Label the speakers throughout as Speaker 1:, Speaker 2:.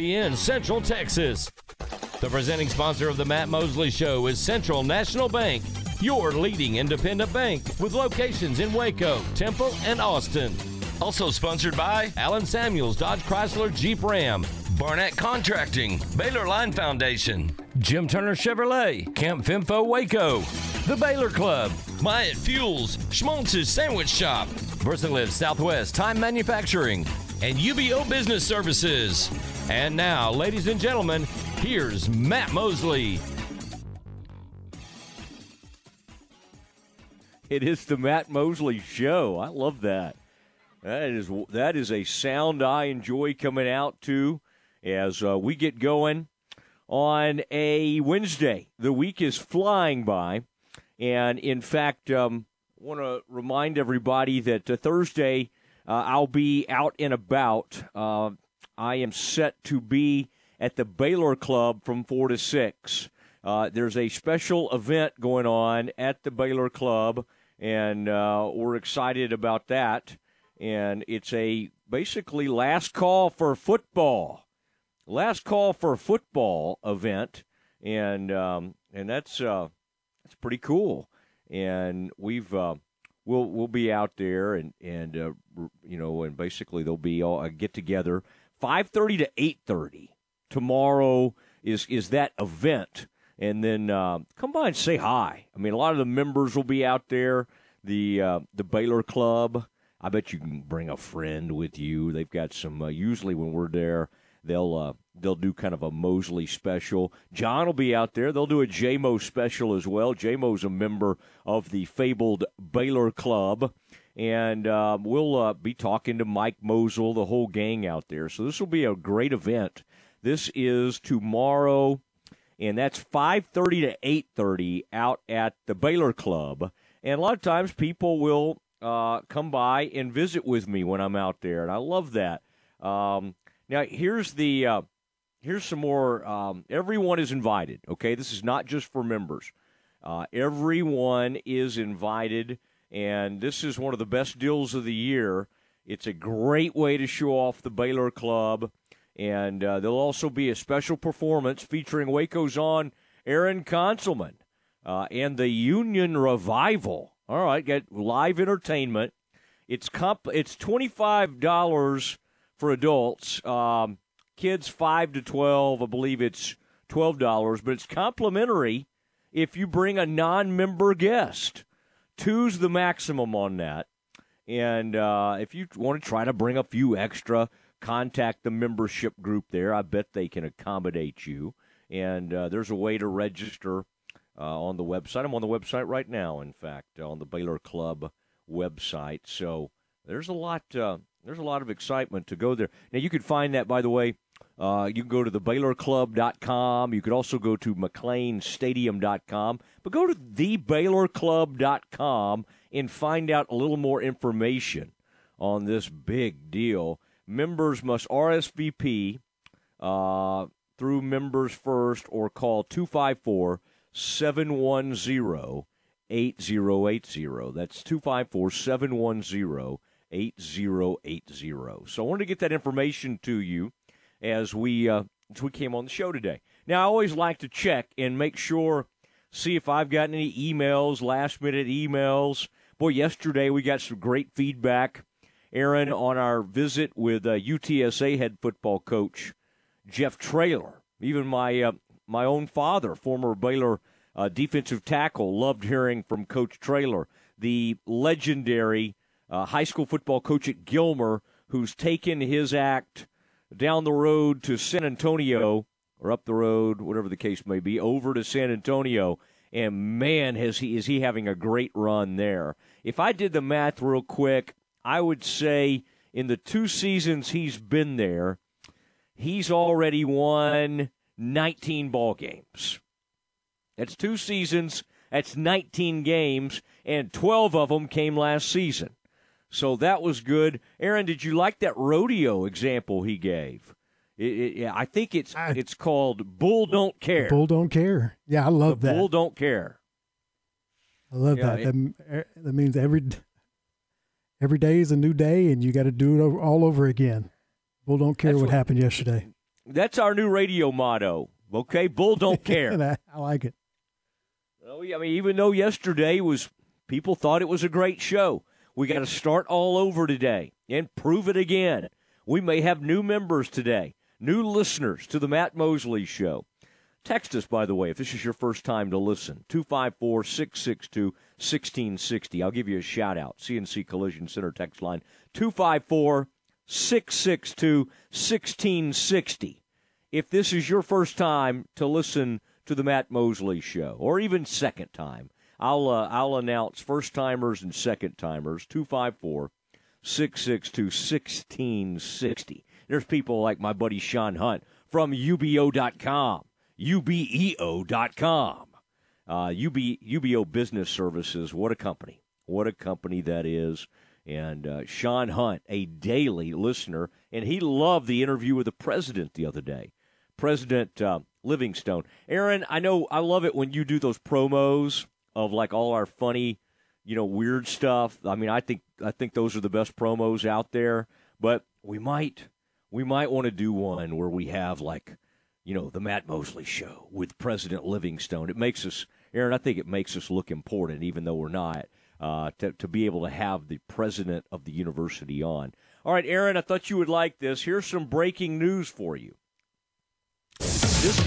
Speaker 1: in Central Texas. The presenting sponsor of the Matt Mosley Show is Central National Bank, your leading independent bank with locations in Waco, Temple, and Austin. Also sponsored by Allen Samuels Dodge Chrysler Jeep Ram, Barnett Contracting, Baylor Line Foundation, Jim Turner Chevrolet, Camp Finfo Waco, The Baylor Club, Myatt Fuels, Schmaltz's Sandwich Shop, VersaLive Southwest Time Manufacturing, and UBEO Business Services. And now, ladies and gentlemen, here's Matt Mosley.
Speaker 2: It is the Matt Mosley Show. I love that. That is that is a sound I enjoy coming out to as uh, we get going on a Wednesday. The week is flying by, and in fact, um, want to remind everybody that uh, Thursday uh, I'll be out and about. I am set to be at the Baylor Club from four to six. Uh, there's a special event going on at the Baylor Club, and uh, we're excited about that. And it's a basically last call for football last call for football event, and um, and that's uh, that's pretty cool. And we've uh, we'll we'll be out there, and and uh, you know, and basically there'll be all a get together five thirty to eight thirty tomorrow is is that event, and then uh, come by and say hi. I mean, a lot of the members will be out there. The uh, the Baylor Club. I bet you can bring a friend with you. They've got some. Uh, usually when we're there, They'll uh, they'll do kind of a Mosley special. John will be out there. They'll do a JMO special as well. JMO's a member of the fabled Baylor Club, and uh, we'll uh, be talking to Mike Mosel, the whole gang out there. So this will be a great event. This is tomorrow, and that's five thirty to eight thirty out at the Baylor Club. And a lot of times people will uh, come by and visit with me when I'm out there, and I love that. Um, now, here's the uh, here's some more. Um, everyone is invited. Okay, this is not just for members. Uh, everyone is invited, and this is one of the best deals of the year. It's a great way to show off the Baylor Club, and uh, there'll also be a special performance featuring Waco's on Aaron Conselman uh, and the Union Revival. All right, get live entertainment. It's comp- It's twenty five dollars for adults. Um, kids 5 to 12, I believe it's $12, but it's complimentary if you bring a non member guest. Two's the maximum on that. And uh, if you want to try to bring a few extra, contact the membership group there. I bet they can accommodate you. And uh, there's a way to register uh, on the website. I'm on the website right now, in fact, on the Baylor Club website. So there's a lot. Uh, there's a lot of excitement to go there. Now, you can find that, by the way. Uh, you can go to the BaylorClub.com. You could also go to McLaneStadium.com. But go to theBaylorClub.com and find out a little more information on this big deal. Members must RSVP uh, through Members First or call 254 710 8080. That's 254 710 8080. So I wanted to get that information to you as we uh, as we came on the show today. Now I always like to check and make sure, see if I've gotten any emails, last minute emails. Boy, yesterday we got some great feedback, Aaron, on our visit with uh, UTSA head football coach Jeff Traylor. Even my uh, my own father, former Baylor uh, defensive tackle, loved hearing from Coach Traylor, the legendary uh, high school football coach at Gilmer, who's taken his act down the road to San Antonio or up the road, whatever the case may be, over to San Antonio. And man, has he is he having a great run there. If I did the math real quick, I would say in the two seasons he's been there, he's already won 19 ball games. That's two seasons. That's 19 games, and 12 of them came last season. So that was good. Aaron, did you like that rodeo example he gave? It, it, I think it's I, it's called Bull Don't Care.
Speaker 3: Bull Don't Care. Yeah, I love
Speaker 2: the
Speaker 3: that.
Speaker 2: Bull Don't Care.
Speaker 3: I love yeah, that. It, that. Er, that means every every day is a new day, and you got to do it over, all over again. Bull don't care what, what happened yesterday.
Speaker 2: That's our new radio motto. Okay, Bull don't care.
Speaker 3: I like it.
Speaker 2: Oh, I mean, even though yesterday was people thought it was a great show, we got to start all over today and prove it again. We may have new members today, new listeners to the Matt Mosley Show. Text us, by the way, if this is your first time to listen. 254 662 1660. I'll give you a shout out. CNC Collision Center text line 254 662 1660. If this is your first time to listen to the Matt Mosley Show, or even second time, I'll, uh, I'll announce first timers and second timers 254 662 1660. There's people like my buddy Sean Hunt from UBO.com ubeo.com. Uh, UB, UBEO Business Services, what a company. What a company that is. And uh, Sean Hunt, a daily listener, and he loved the interview with the president the other day. President uh, Livingstone. Aaron, I know I love it when you do those promos of like all our funny, you know, weird stuff. I mean, I think I think those are the best promos out there. But we might we might want to do one where we have like you know, the Matt Mosley show with President Livingstone. It makes us, Aaron, I think it makes us look important, even though we're not, uh, to, to be able to have the president of the university on. All right, Aaron, I thought you would like this. Here's some breaking news for you. This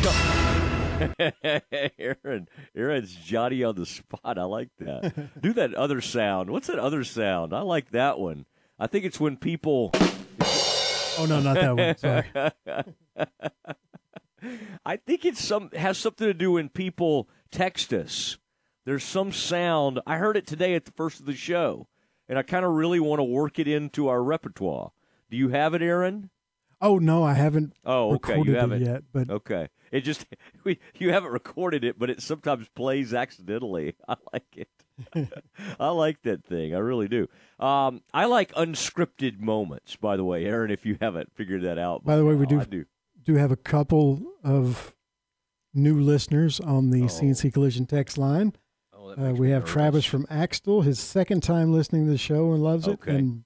Speaker 2: Aaron, Aaron's Johnny on the spot. I like that. Do that other sound. What's that other sound? I like that one. I think it's when people.
Speaker 3: Oh no, not that one. Sorry.
Speaker 2: I think it's some has something to do when people text us. There's some sound. I heard it today at the first of the show, and I kind of really want to work it into our repertoire. Do you have it, Aaron?
Speaker 3: Oh no, I haven't.
Speaker 2: Oh, okay, you haven't
Speaker 3: yet. But
Speaker 2: okay, it just we, you haven't recorded it, but it sometimes plays accidentally. I like it. I like that thing. I really do. Um, I like unscripted moments. By the way, Aaron, if you haven't figured that out.
Speaker 3: By the way, we do.
Speaker 2: Do
Speaker 3: do have a couple of new listeners on the oh. CNC Collision text line. Oh, uh, we have nervous. Travis from Axtell, his second time listening to the show and loves okay. it, and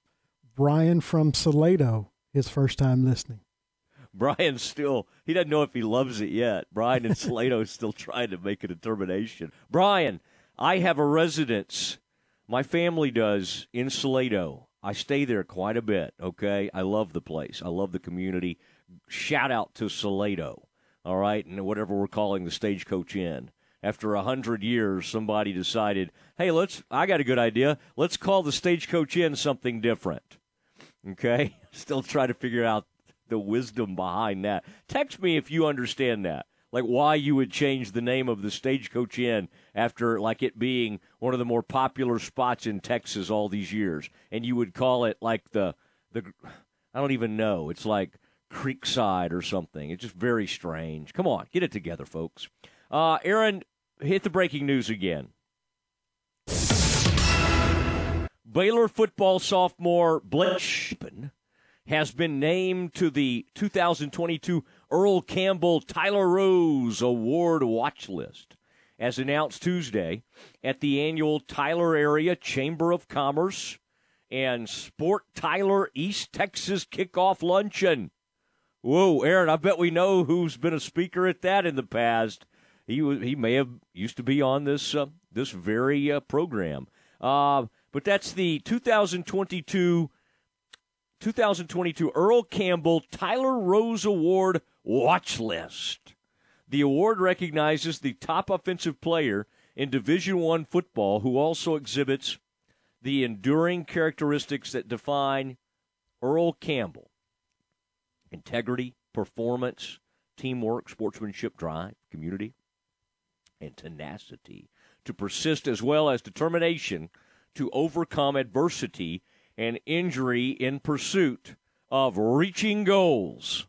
Speaker 3: Brian from Salado, his first time listening.
Speaker 2: Brian still he doesn't know if he loves it yet. Brian and Salado is still trying to make a determination. Brian, I have a residence. My family does in Salado. I stay there quite a bit. Okay, I love the place. I love the community shout out to Salado, all right, and whatever we're calling the Stagecoach Inn. After a hundred years, somebody decided, hey, let's. I got a good idea. Let's call the Stagecoach Inn something different. Okay, still trying to figure out the wisdom behind that. Text me if you understand that like why you would change the name of the stagecoach inn after like it being one of the more popular spots in Texas all these years and you would call it like the the I don't even know it's like Creekside or something. It's just very strange. Come on, get it together, folks. Uh, Aaron, hit the breaking news again. Baylor football sophomore Blake Shapen has been named to the 2022 Earl Campbell Tyler Rose Award watch list, as announced Tuesday at the annual Tyler Area Chamber of Commerce and Sport Tyler East Texas Kickoff Luncheon. Whoa, Aaron! I bet we know who's been a speaker at that in the past. He he may have used to be on this uh, this very uh, program. Uh, but that's the 2022 2022 Earl Campbell Tyler Rose Award watch list. The award recognizes the top offensive player in Division 1 football who also exhibits the enduring characteristics that define Earl Campbell integrity, performance, teamwork, sportsmanship, drive, community, and tenacity to persist as well as determination to overcome adversity and injury in pursuit of reaching goals.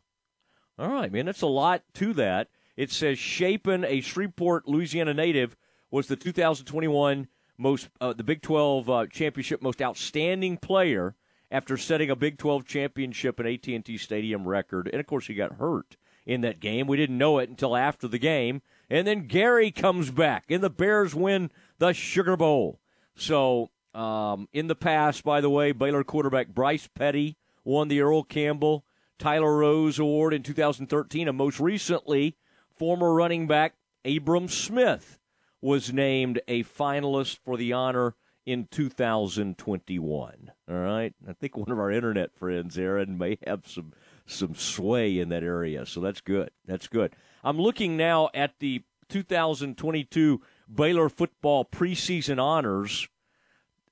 Speaker 2: All right, man, that's a lot to that. It says Shapen, a Shreveport, Louisiana native, was the 2021 most uh, the Big 12 uh, championship most outstanding player after setting a Big 12 championship and AT&T Stadium record. And of course, he got hurt in that game. We didn't know it until after the game. And then Gary comes back, and the Bears win the Sugar Bowl. So, um, in the past, by the way, Baylor quarterback Bryce Petty won the Earl Campbell Tyler Rose Award in 2013, and most recently, former running back Abram Smith was named a finalist for the honor in 2021. All right, I think one of our internet friends, Aaron, may have some some sway in that area, so that's good. That's good. I'm looking now at the 2022 Baylor football preseason honors.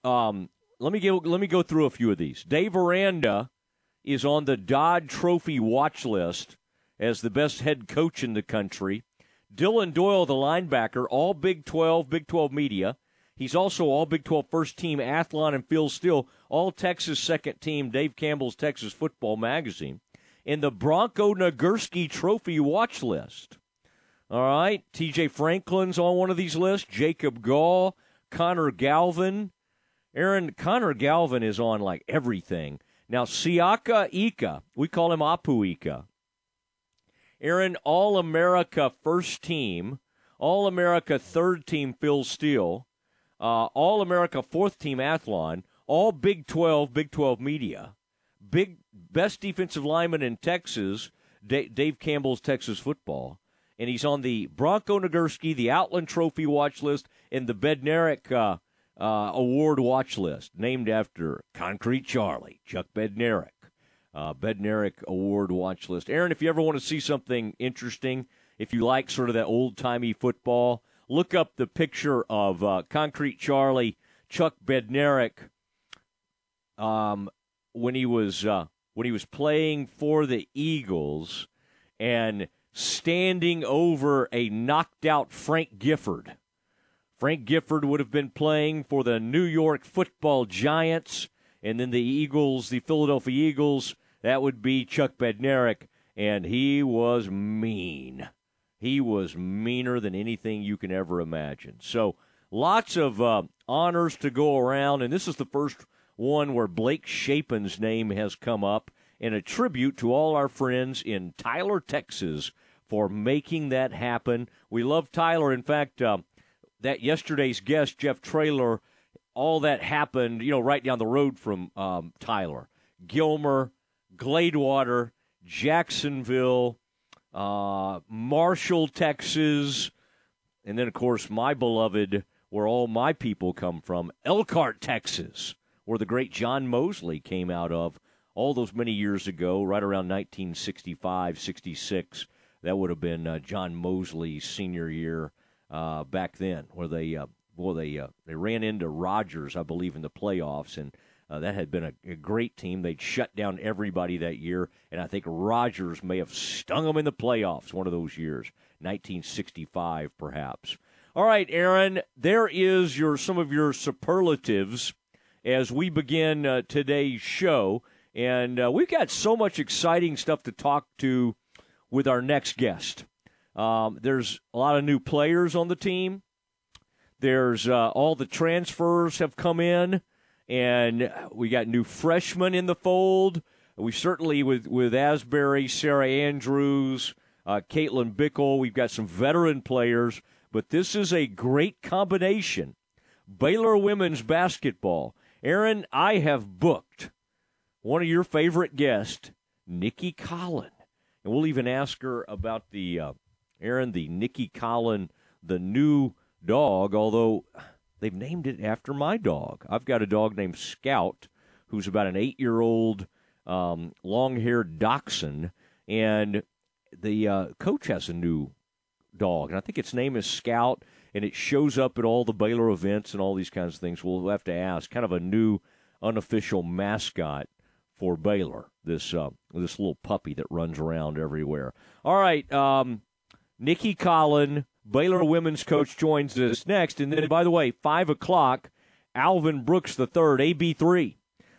Speaker 2: Um, let me give, let me go through a few of these. Dave Aranda is on the Dodd Trophy watch list as the best head coach in the country. Dillon Doyle, the linebacker, all Big 12, Big 12 media. He's also all Big 12 first team Athlon and Phil Steele, all Texas second team, Dave Campbell's Texas Football Magazine. In the Bronco Nagurski Trophy watch list. All right, TJ Franklin's on one of these lists, Jacob Gall, Connor Galvin. Aaron, Connor Galvin is on like everything. Now, Siaka Ika, we call him Apu Ika. Aaron, All America first team, All America third team Phil Steele, uh, All America fourth team Athlon, all Big 12, Big 12 media, big best defensive lineman in Texas, D- Dave Campbell's Texas football. And he's on the Bronco Nagurski, the Outland Trophy watch list, and the Bednarik uh, uh, Award watch list, named after Concrete Charlie, Chuck Bednarik uh, Bednarik Award watch list. Aaron, if you ever want to see something interesting, if you like sort of that old timey football, look up the picture of uh, Concrete Charlie, Chuck Bednarik, um, when he was uh, when he was playing for the Eagles and standing over a knocked out Frank Gifford. Frank Gifford would have been playing for the New York Football Giants, and then the Eagles, the Philadelphia Eagles, that would be Chuck Bednarik, and he was mean. He was meaner than anything you can ever imagine. So lots of uh, honors to go around, and this is the first one where Blake Shapen's name has come up in a tribute to all our friends in Tyler, Texas, for making that happen. We love Tyler. In fact, uh, that yesterday's guest, Jeff Traylor, all that happened, you know, right down the road from um, Tyler. Gilmer, Gladewater, Jacksonville, uh, Marshall, Texas, and then, of course, my beloved, where all my people come from, Elkhart, Texas, where the great John Mosley came out of all those many years ago, right around 1965, 66. That would have been uh, John Mosley's senior year uh, back then, where they, uh, boy, they uh, they ran into Rogers, I believe, in the playoffs, and uh, that had been a, a, great team. They'd shut down everybody that year, and I think Rogers may have stung them in the playoffs one of those years, 1965 perhaps. All right, Aaron, there is your some of your superlatives as we begin uh, today's show, and uh, we've got so much exciting stuff to talk to with our next guest. Um, there's a lot of new players on the team. There's uh, all the transfers have come in and we got new freshmen in the fold. We certainly with with Asberry, Sarah Andrews, uh, Caitlin Bickle. We've got some veteran players, but this is a great combination. Baylor women's basketball. Aaron, I have booked one of your favorite guests, Nicki Collen, and we'll even ask her about the uh, Aaron, the Nicki Collen, the new dog. Although They've named it after my dog. I've got a dog named Scout, who's about an eight year old um, long haired dachshund. And the uh, coach has a new dog, and I think its name is Scout, and it shows up at all the Baylor events and all these kinds of things. We'll have to ask. Kind of a new unofficial mascot for Baylor. This uh, this little puppy that runs around everywhere. All right, um, Nicki Collen, Baylor women's coach joins us next. And then, by the way, 5 o'clock, Alvin Brooks III, AB3,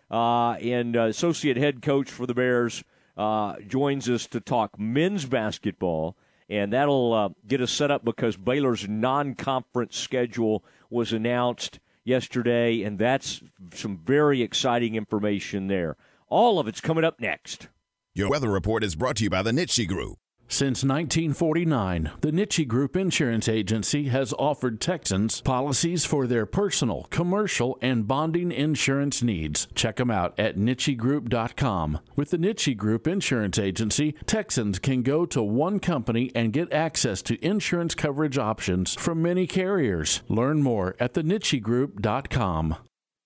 Speaker 2: uh, and uh, associate head coach for the Bears, uh, joins us to talk men's basketball. And that'll uh, get us set up because Baylor's non conference schedule was announced yesterday, and that's some very exciting information there. All of it's coming up next.
Speaker 4: Your weather report is brought to you by the Nitsche Group.
Speaker 5: Since 1949, the Nitsche Group Insurance Agency has offered Texans policies for their personal, commercial, and bonding insurance needs. Check them out at NitscheGroup.com. With the Nitsche Group Insurance Agency, Texans can go to one company and get access to insurance coverage options from many carriers. Learn more at thenitschegroup.com.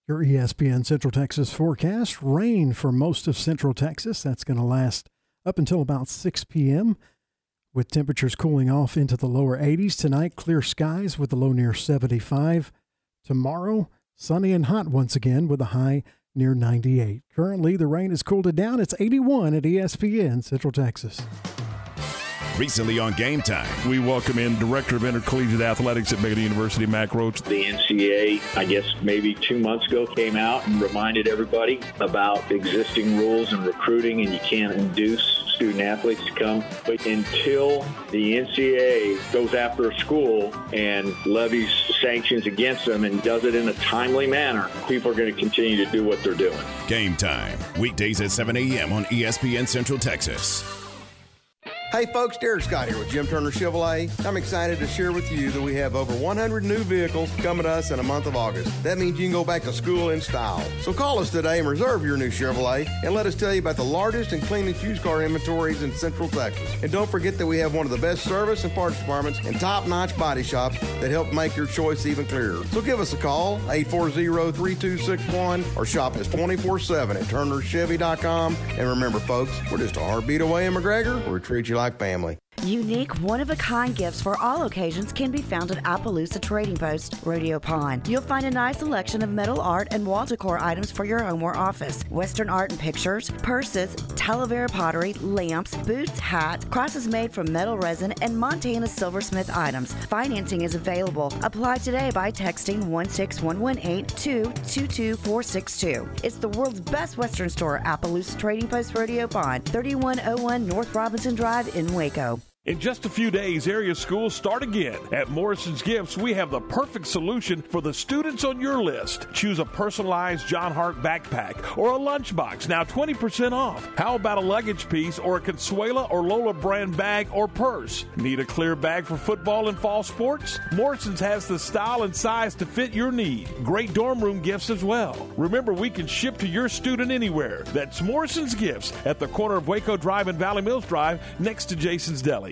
Speaker 6: Your ESPN Central Texas forecast rain for most of Central Texas. That's going to last up until about 6 p.m with temperatures cooling off into the lower 80s. Tonight, clear skies with a low near 75. Tomorrow, sunny and hot once again with a high near 98. Currently, the rain has cooled it down. It's 81 at ESPN Central Texas.
Speaker 7: Recently on Game Time,
Speaker 8: we welcome in Director of Intercollegiate Athletics at Beta University, Mack Rhoades.
Speaker 9: The NCAA, I guess maybe two months ago, came out and reminded everybody about existing rules and recruiting, and you can't induce student athletes to come. But until the NCAA goes after a school and levies sanctions against them and does it in a timely manner, people are going to continue to do what they're doing.
Speaker 7: Game time, weekdays at 7 a.m. on ESPN Central Texas.
Speaker 10: Hey folks, Derek Scott here with Jim Turner Chevrolet. I'm excited to share with you that we have over 100 new vehicles coming to us in the month of August. That means you can go back to school in style. So call us today and reserve your new Chevrolet and let us tell you about the largest and cleanest used car inventories in Central Texas. And don't forget that we have one of the best service and parts departments and top-notch body shops that help make your choice even clearer. So give us a call, 840-3261 or shop us 24-7 at turnerchevy.com. And remember folks, we're just a heartbeat away in McGregor. we treat you like family.
Speaker 11: Unique, one of a kind gifts for all occasions can be found at Appaloosa Trading Post, Rodeo Pond. You'll find a nice selection of metal art and wall decor items for your home or office, Western art and pictures, purses, Talavera pottery, lamps, boots, hats, crosses made from metal resin, and Montana silversmith items. Financing is available. Apply today by texting 16118 222462. It's the world's best Western store, Appaloosa Trading Post, Rodeo Pond, 3101 North Robinson Drive in Waco.
Speaker 8: In just a few days, area schools start again. At Morrison's Gifts, we have the perfect solution for the students on your list. Choose a personalized Jon Hart backpack or a lunchbox, now 20% off. How about a luggage piece or a Consuela or Lola brand bag or purse? Need a clear bag for football and fall sports? Morrison's has the style and size to fit your need. Great dorm room gifts as well. Remember, we can ship to your student anywhere. That's Morrison's Gifts at the corner of Waco Drive and Valley Mills Drive next to Jason's Deli.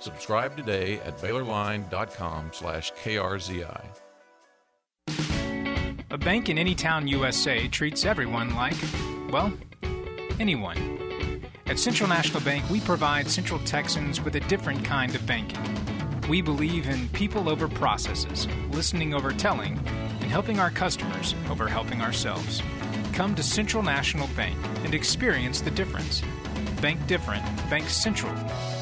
Speaker 12: Subscribe today at BaylorLine.com slash KRZI.
Speaker 13: A bank in any town USA treats everyone like, well, anyone. At Central National Bank, we provide Central Texans with a different kind of banking. We believe in people over processes, listening over telling, and helping our customers over helping ourselves. Come to Central National Bank and experience the difference. Bank different, Bank Central.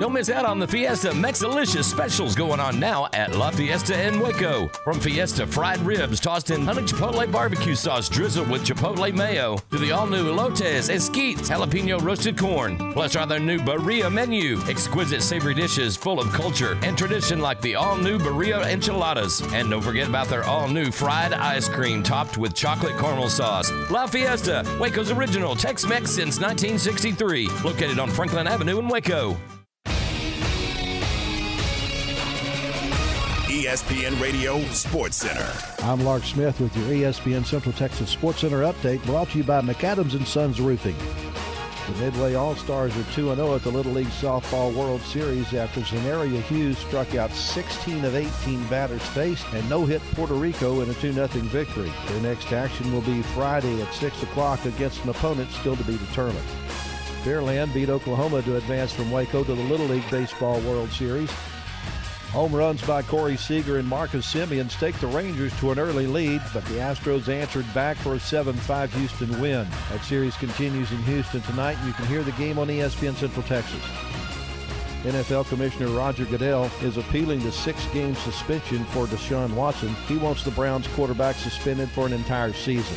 Speaker 1: Don't miss out on the Fiesta Mexalicious specials going on now at La Fiesta in Waco. From Fiesta fried ribs tossed in honey chipotle barbecue sauce drizzled with chipotle mayo to the all-new Elotes, Esquites, jalapeno roasted corn. Plus our new Birria menu. Exquisite savory dishes full of culture and tradition like the all-new Birria enchiladas. And don't forget about their all-new fried ice cream topped with chocolate caramel sauce. La Fiesta, Waco's original Tex-Mex since 1963. Located on Franklin Avenue in Waco.
Speaker 7: ESPN Radio Sports Center.
Speaker 14: I'm Lark Smith with your ESPN Central Texas Sports Center update brought to you by McAdams and Sons Roofing. The Midway All-Stars are 2-0 at the Little League Softball World Series after Zenaria Hughes struck out 16 of 18 batters faced and no-hit Puerto Rico in a 2-0 victory. Their next action will be Friday at 6 o'clock against an opponent still to be determined. Pearland beat Oklahoma to advance from Waco to the Little League Baseball World Series. Home runs by Corey Seager and Marcus Semien take the Rangers to an early lead, but the Astros answered back for a 7-5 Houston win. That series continues in Houston tonight, and you can hear the game on ESPN Central Texas. NFL Commissioner Roger Goodell is appealing the six-game suspension for Deshaun Watson. He wants the Browns quarterback suspended for an entire season.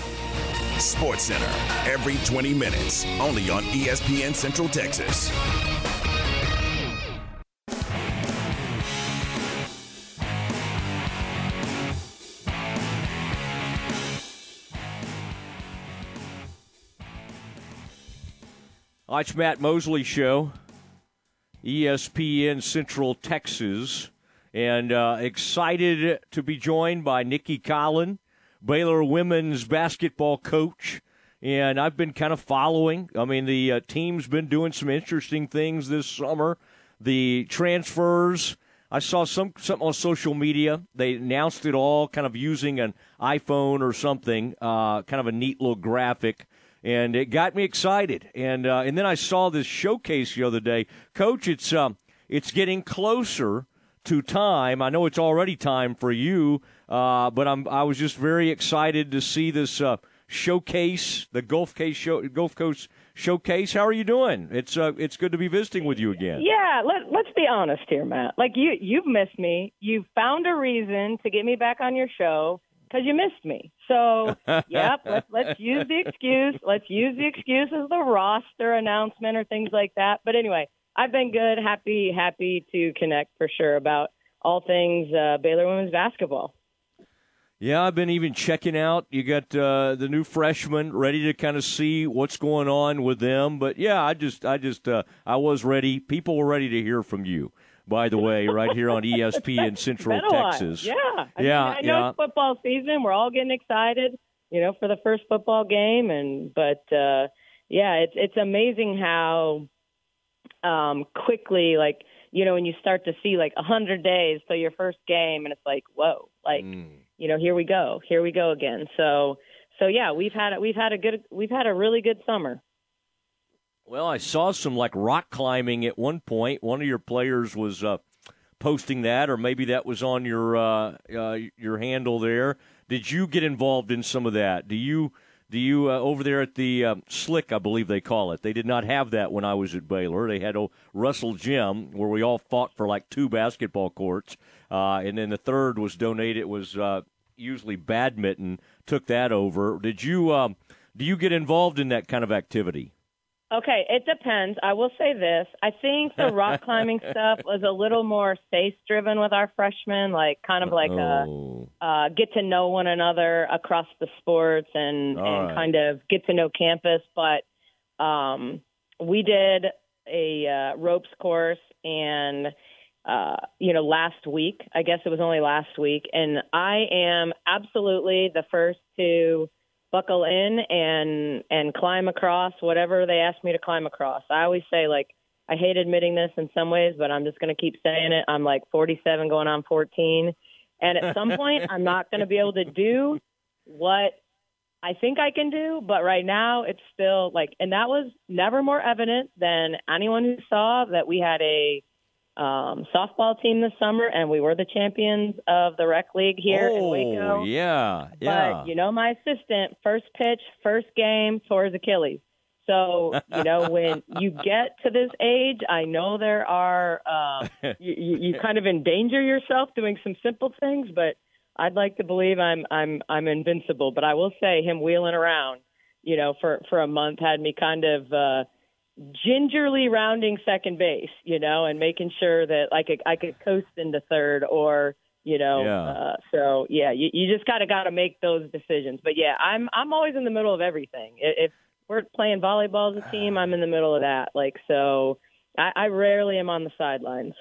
Speaker 7: Sports Center every 20 minutes, only on ESPN Central Texas.
Speaker 2: It's Matt Mosley Show, ESPN Central Texas, and uh, excited to be joined by Nicki Collen, Baylor women's basketball coach. And I've been kind of following. I mean, the uh, team's been doing some interesting things this summer. The transfers. I saw some something on social media. They announced it all, kind of using an iPhone or something. Uh, kind of a neat little graphic and it got me excited. And uh, and then I saw this showcase the other day, Coach. It's um, it's getting closer to time. I know it's already time for you, uh, but I'm I was just very excited to see this uh, showcase, the Gulf Case show, Gulf Coast showcase. How are you doing? It's uh, it's good to be visiting with you again.
Speaker 15: Yeah, let, let's be honest here, Matt. Like you, you've missed me. You've found a reason to get me back on your show because you missed me. So, yep, let's, let's use the excuse. Let's use the excuse as the roster announcement or things like that. But anyway, I've been good. Happy, happy to connect for sure about all things uh, Baylor women's basketball.
Speaker 2: Yeah, I've been even checking out. You got uh, the new freshmen ready to kind of see what's going on with them. But yeah, I just, I just, uh, I was ready. People were ready to hear from you by the way, right here on ESPN in Central Texas.
Speaker 15: Yeah,
Speaker 2: I yeah,
Speaker 15: mean, I know
Speaker 2: yeah.
Speaker 15: it's football season. We're all getting excited, you know, for the first football game, and but uh, yeah, it's it's amazing how um, quickly, like you know, when you start to see like a hundred days till your first game, and it's like, whoa, like mm. you know, here we go, here we go again. So, so yeah, we've had we've had a good we've had a really good summer.
Speaker 2: Well, I saw some like rock climbing at one point. One of your players was uh, posting that, or maybe that was on your uh, uh, your handle there. Did you get involved in some of that? Do you do you uh, over there at the um, Slick? I believe they call it. They did not have that when I was at Baylor. They had a Russell Gym where we all fought for like two basketball courts, uh, and then the third was donated. Was uh, usually badminton. Took that over. Did you um, do you get involved in that kind of activity?
Speaker 15: Okay, it depends. I will say this. I think the rock climbing stuff was a little more face driven with our freshmen, like kind of like oh. a uh, get to know one another across the sports and, and right. kind of get to know campus. But um, we did a uh, ropes course and uh, you know, last week. I guess it was only last week, and I am absolutely the first to buckle in and and climb across whatever they ask me to climb across. I always say like I hate admitting this in some ways, but I'm just going to keep saying it. I'm like 47 going on 14, and at some point I'm not going to be able to do what I think I can do, but right now it's still like and that was never more evident than anyone who saw that we had a um, softball team this summer, and we were the champions of the rec league here
Speaker 2: oh,
Speaker 15: in Waco.
Speaker 2: Yeah, yeah.
Speaker 15: But you know, my assistant, first pitch, first game, tore his Achilles. So you know, when you get to this age, I know there are um, you, you kind of endanger yourself doing some simple things, but I'd like to believe I'm I'm I'm invincible. But I will say, him wheeling around, you know, for for a month had me kind of. uh gingerly rounding second base, you know, and making sure that I could I could coast into third or you know.
Speaker 2: Yeah.
Speaker 15: Uh, so yeah, you, you just kind of got to make those decisions. But yeah, I'm I'm always in the middle of everything. If we're playing volleyball as a team, I'm in the middle of that. Like so, I, I rarely am on the sidelines.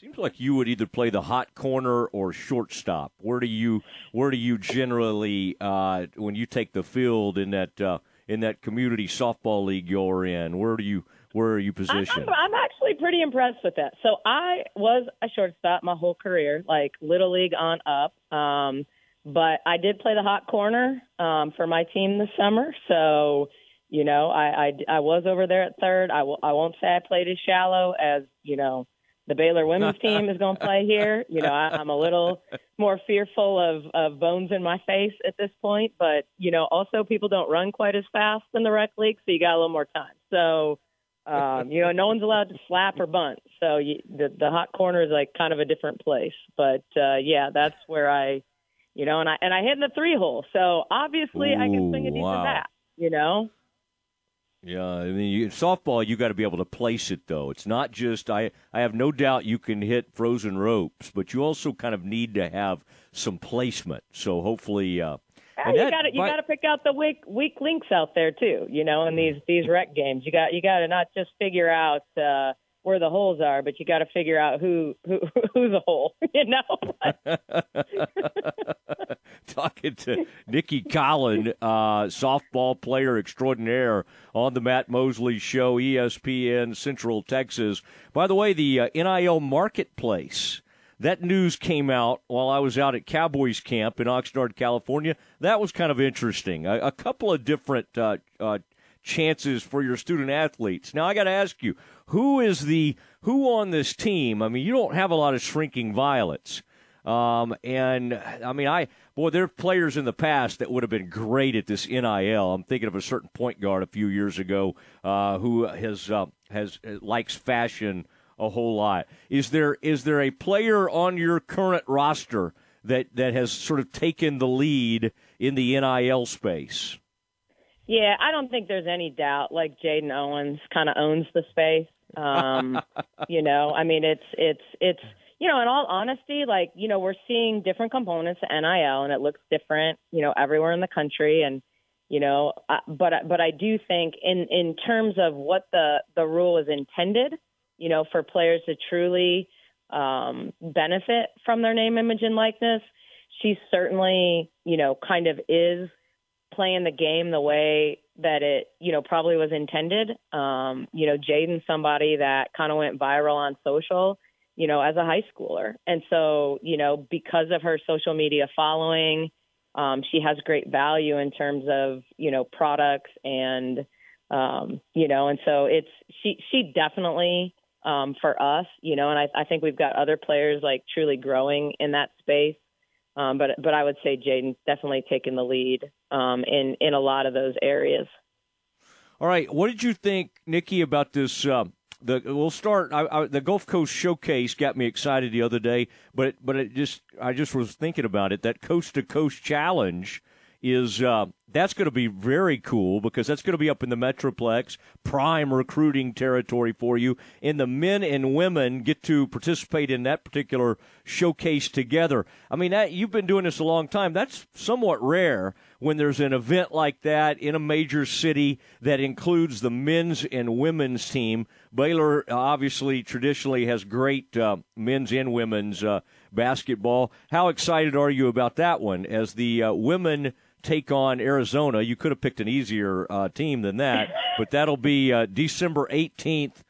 Speaker 2: Seems like you would either play the hot corner or shortstop. Where do you where do you generally uh, when you take the field in that uh, in that community softball league you're in? Where do you where are you positioned?
Speaker 15: I'm, I'm actually pretty impressed with that. So I was a shortstop my whole career, like little league on up. Um, but I did play the hot corner um, for my team this summer. So you know, I, I I was over there at third. I w- I won't say I played as shallow as you know the Baylor women's team is going to play here. You know, I, I'm a little more fearful of, of bones in my face at this point, but you know, also people don't run quite as fast in the rec league, so you got a little more time. So, um, you know, no one's allowed to slap or bunt, so you, the the hot corner is like kind of a different place. But uh, yeah, that's where I, you know, and I and I hit in the three hole, so obviously Ooh, I can swing a decent wow. bat. You know.
Speaker 2: Yeah, I mean, you, softball, you got to be able to place it though. It's not just I. I have no doubt you can hit frozen ropes, but you also kind of need to have some placement. So hopefully, uh,
Speaker 15: you got to you got to pick out the weak weak links out there too. You know, in these these rec games, you got you got to not just figure out. Uh, where the holes are, but you got to figure out who who who's a hole, you know.
Speaker 2: Talking to Nicki Collen, uh, softball player extraordinaire on the Matt Mosley Show, ESPN Central Texas. By the way, the uh, NIL marketplace. That news came out while I was out at Cowboys camp in Oxnard, California. That was kind of interesting. A, a couple of different uh, uh chances for your student athletes. Now I got to ask you, who is the who on this team? I mean, you don't have a lot of shrinking violets. Um, and I mean, I boy, there are players in the past that would have been great at this NIL. I'm thinking of a certain point guard a few years ago uh, who has uh, has uh, likes fashion a whole lot. Is there is there a player on your current roster that that has sort of taken the lead in the NIL space?
Speaker 15: Yeah, I don't think there's any doubt. Like Jaden Owens kind of owns the space. Um, you know, I mean, it's it's it's you know, in all honesty, like you know, we're seeing different components of NIL, and it looks different, you know, everywhere in the country, and you know, uh, but but I do think in in terms of what the the rule is intended, you know, for players to truly um, benefit from their name, image, and likeness, she certainly, you know, kind of is playing the game the way that it, you know, probably was intended. Um, you know, Jaden, somebody that kind of went viral on social, you know, as a high schooler. And so, you know, because of her social media following, um, she has great value in terms of, you know, products and, um, you know, and so it's, she, she definitely, um, for us, you know, and I, I think we've got other players like truly growing in that space. Um, but but I would say Jaden's definitely taken the lead um, in in a lot of those areas.
Speaker 2: All right, what did you think, Nicki, about this? Uh, the we'll start. I, I, the Gulf Coast Showcase got me excited the other day, but but it just I just was thinking about it. That Coast to Coast Challenge is uh, that's going to be very cool because that's going to be up in the Metroplex, prime recruiting territory for you. And the men and women get to participate in that particular showcase together. I mean, that, you've been doing this a long time. That's somewhat rare when there's an event like that in a major city that includes the men's and women's team. Baylor obviously traditionally has great uh, men's and women's uh, basketball. How excited are you about that one as the uh, women? Take on Arizona. You could have picked an easier uh, team than that, but that'll be uh, December 18th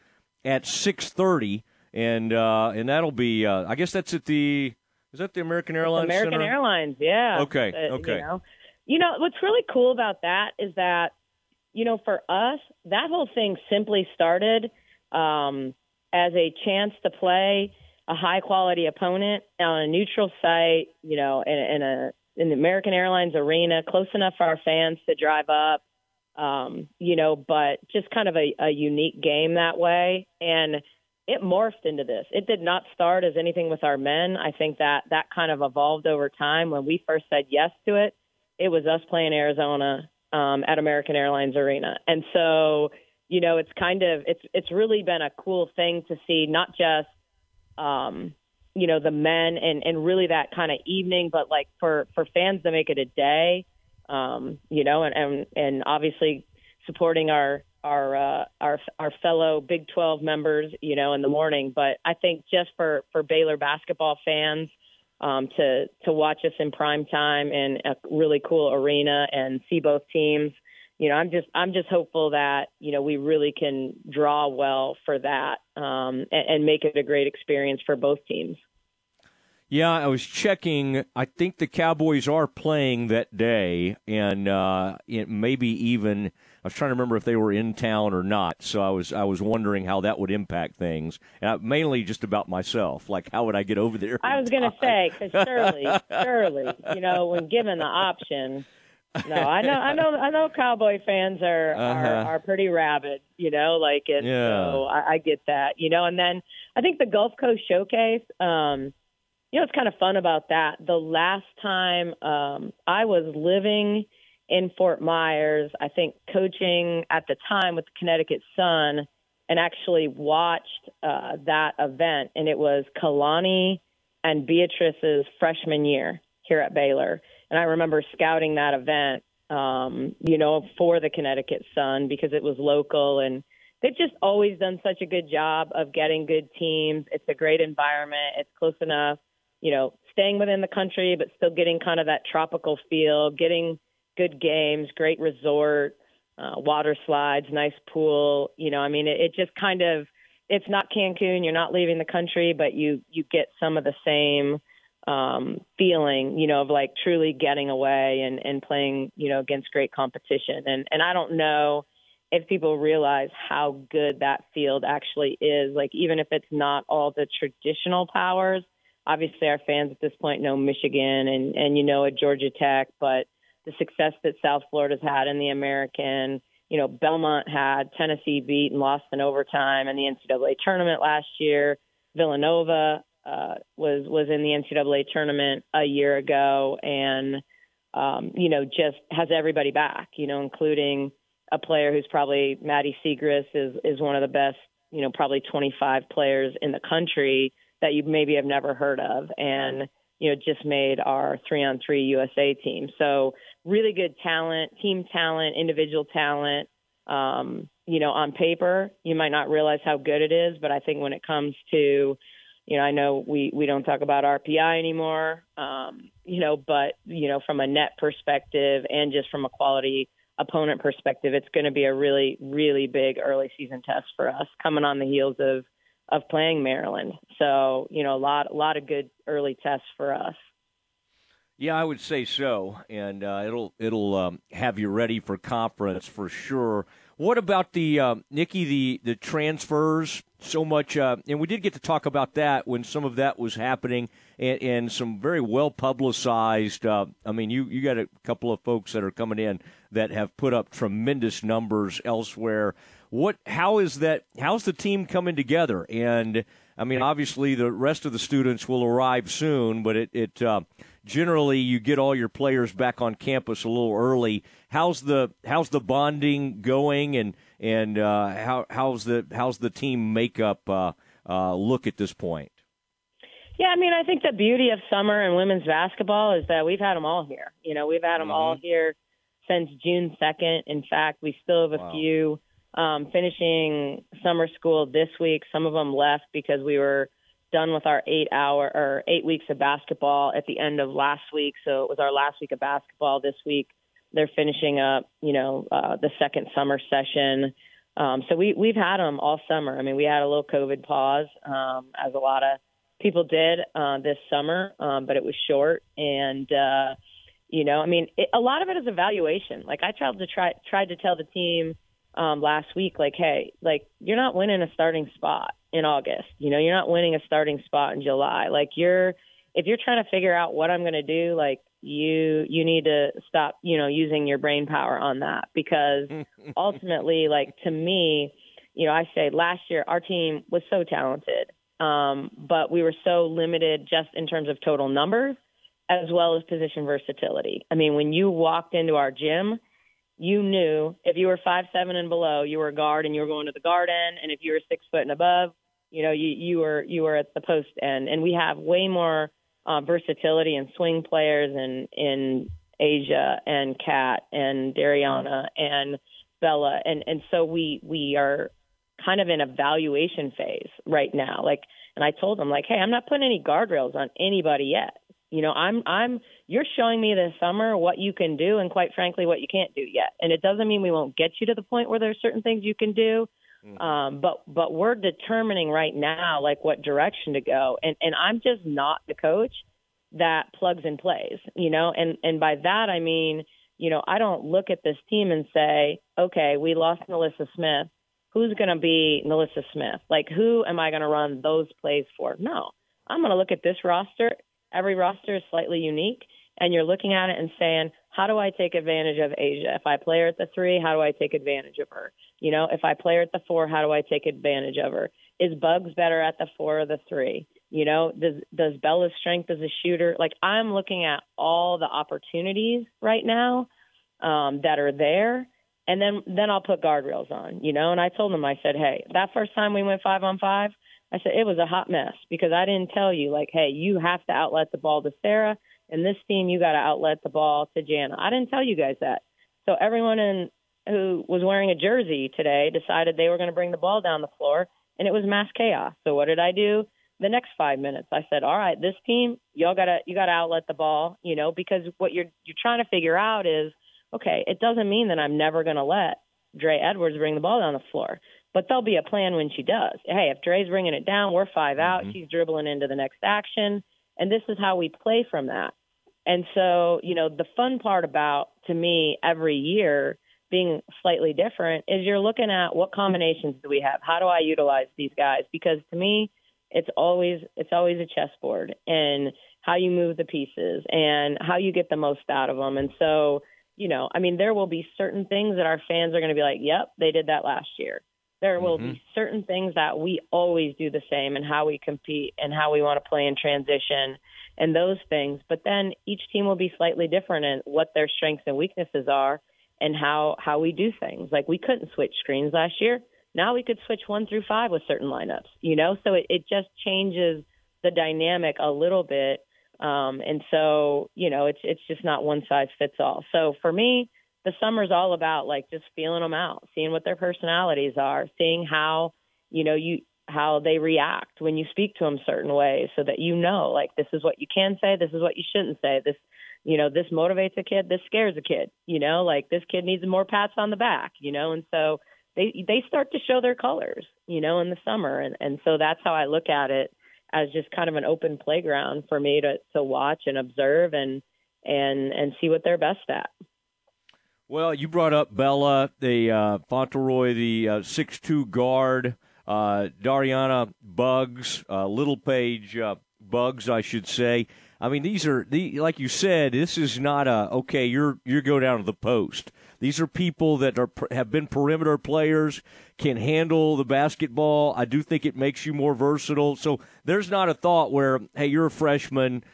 Speaker 2: at 6:30, and uh, and that'll be. Uh, I guess that's at the. Is that the American Airlines?
Speaker 15: American
Speaker 2: Center?
Speaker 15: Airlines, yeah.
Speaker 2: Okay. okay.
Speaker 15: You know? you know what's really cool about that is that you know for us that whole thing simply started um, as a chance to play a high quality opponent on a neutral site, you know, in, in a in the American Airlines Arena, close enough for our fans to drive up, um, you know, but just kind of a, a unique game that way. And it morphed into this. It did not start as anything with our men. I think that that kind of evolved over time. When we first said yes to it, it was us playing Arizona um, at American Airlines Arena, and so you know, it's kind of it's it's really been a cool thing to see, not just um, you know the men and and really that kind of evening but like for for fans to make it a day um you know and and and obviously supporting our our uh our our fellow Big 12 members you know in the morning. But I think just for for Baylor basketball fans um to to watch us in prime time in a really cool arena and see both teams you know, I'm just I'm just hopeful that you know we really can draw well for that um, and, and make it a great experience for both teams.
Speaker 2: Yeah, I was checking. I think the Cowboys are playing that day, and uh, it maybe even I was trying to remember if they were in town or not. So I was I was wondering how that would impact things, and I, mainly just about myself. Like, how would I get over there?
Speaker 15: I was going to say because surely, surely, you know, when given the option. No, I know, I know, I know. Cowboy fans are uh-huh. are, are pretty rabid, you know. Like, it, yeah. so I, I get that, you know. And then I think the Gulf Coast Showcase. um you know, it's kind of fun about that. The last time um, I was living in Fort Myers, I think coaching at the time with the Connecticut Sun, and actually watched uh, that event, and it was Kalani and Beatrice's freshman year here at Baylor, and I remember scouting that event, um, you know, for the Connecticut Sun because it was local and they've just always done such a good job of getting good teams. It's a great environment. It's close enough you know, staying within the country, but still getting kind of that tropical feel, getting good games, great resort, uh, water slides, nice pool. You know, I mean, it, it just kind of, it's not Cancun. You're not leaving the country, but you you get some of the same um, feeling, you know, of like truly getting away and and playing, you know, against great competition. And and I don't know if people realize how good that field actually is. Like even if it's not all the traditional powers, obviously our fans at this point know Michigan and and you know at Georgia Tech, but the success that South Florida's had in the American, you know, Belmont had Tennessee beat and lost in overtime in the NCAA tournament last year. Villanova uh, was was in the NCAA tournament a year ago, and um, you know just has everybody back. You know, including a player who's probably Maddy Siegrist is is one of the best. You know, probably 25 players in the country that you maybe have never heard of, and you know just made our three on three USA team. So really good talent, team talent, individual talent. Um, you know, on paper, you might not realize how good it is, but I think when it comes to you know, I know we we don't talk about RPI anymore, um, you know, but you know, from a net perspective and just from a quality opponent perspective, it's going to be a really really big early season test for us, coming on the heels of of playing Maryland. So, you know, a lot a lot of good early tests for us.
Speaker 2: Yeah, I would say so, and uh, it'll it'll um, have you ready for conference for sure. What about the uh, Nicki the the transfers? So much, uh, and we did get to talk about that when some of that was happening, and, and some very well publicized. Uh, I mean, you you got a couple of folks that are coming in that have put up tremendous numbers elsewhere. What? How is that? How's the team coming together? And I mean, obviously, the rest of the students will arrive soon, but it, it uh, generally you get all your players back on campus a little early. How's the how's the bonding going, and and uh, how how's the how's the team makeup uh, uh, look at this point?
Speaker 15: Yeah, I mean, I think the beauty of summer and women's basketball is that we've had them all here. You know, we've had them mm-hmm. all here since June second. In fact, we still have a wow. few um, finishing summer school this week. Some of them left because we were done with our eight hour or eight weeks of basketball at the end of last week. So it was our last week of basketball this week. They're finishing up, you know, uh, the second summer session. Um, so we we've had them all summer. I mean, we had a little COVID pause, um, as a lot of people did uh, this summer, um, but it was short. And uh, you know, I mean, it, a lot of it is evaluation. Like I tried to try tried to tell the team um, last week, like, hey, like you're not winning a starting spot in August. You know, you're not winning a starting spot in July. Like you're, if you're trying to figure out what I'm going to do, like you, you need to stop, you know, using your brain power on that because ultimately, like to me, you know, I say last year our team was so talented, um, but we were so limited just in terms of total numbers as well as position versatility. I mean, when you walked into our gym you knew if you were five seven and below, you were a guard and you were going to the guard end, and if you were six foot and above, you know you you were you were at the post end. And we have way more uh, versatility and swing players in in Asia and Kat and Dariana and Bella, and and so we we are kind of in a valuation phase right now. Like, and I told them like, hey, I'm not putting any guardrails on anybody yet. You know, I'm I'm you're showing me this summer what you can do and quite frankly what you can't do yet. And it doesn't mean we won't get you to the point where there's certain things you can do. Mm-hmm. Um, but but we're determining right now like what direction to go. And and I'm just not the coach that plugs and plays, you know, and and by that I mean you know, I don't look at this team and say, okay, we lost NaLyssa Smith. Who's going to be NaLyssa Smith? Like, who am I going to run those plays for? No, I'm going to look at this roster. Every roster is slightly unique, and you're looking at it and saying, how do I take advantage of Asia? If I play her at the three, how do I take advantage of her? You know, if I play her at the four, how do I take advantage of her? Is Buggs better at the four or the three? You know, does does Bella's strength as a shooter? Like I'm looking at all the opportunities right now um, that are there, and then then I'll put guardrails on. You know, and I told them I said, hey, that first time we went five on five, I said it was a hot mess because I didn't tell you like, hey, you have to outlet the ball to Sarah, and this team you got to outlet the ball to Jana. I didn't tell you guys that. So everyone in who was wearing a jersey today decided they were going to bring the ball down the floor, and it was mass chaos. So what did I do? the next five minutes. I said, all right, this team, y'all gotta you gotta outlet the ball, you know, because what you're you're trying to figure out is, okay, it doesn't mean that I'm never gonna let Dre Edwards bring the ball down the floor, but there'll be a plan when she does. Hey, if Dre's bringing it down, we're 5 out. Mm-hmm. She's dribbling into the next action, and this is how we play from that. And so, you know, the fun part about to me every year being slightly different is you're looking at what combinations do we have? How do I utilize these guys? Because to me, it's always it's always a chessboard and how you move the pieces and how you get the most out of them. And so, you know, I mean, there will be certain things that our fans are going to be like, "Yep, they did that last year." There will mm-hmm. be certain things that we always do the same and how we compete and how we want to play in transition and those things. But then each team will be slightly different in what their strengths and weaknesses are and how how we do things. Like we couldn't switch screens last year now we could switch one through five with certain lineups, you know, so it, it just changes the dynamic a little bit. Um, and so, you know, it's it's just not one size fits all. So for me, the summer's all about like just feeling them out, seeing what their personalities are, seeing how, you know, you how they react when you speak to them certain ways so that you know like this is what you can say, this is what you shouldn't say. This you know, this motivates a kid, this scares a kid, you know, like this kid needs more pats on the back, you know, and so they they start to show their colors, you know, in the summer, and and so that's how I look at it as just kind of an open playground for me to to watch and observe and and and see what they're best at.
Speaker 2: Well, you brought up Bella, the uh, Fontleroy, the uh, six-two guard, uh, Dariana Buggs, uh, Littlepage uh, Buggs, I should say. I mean, these are the like you said. This is not a okay. You're you go down to the post. These are people that are have been perimeter players, can handle the basketball. I do think it makes you more versatile. So there's not a thought where hey, you're a freshman.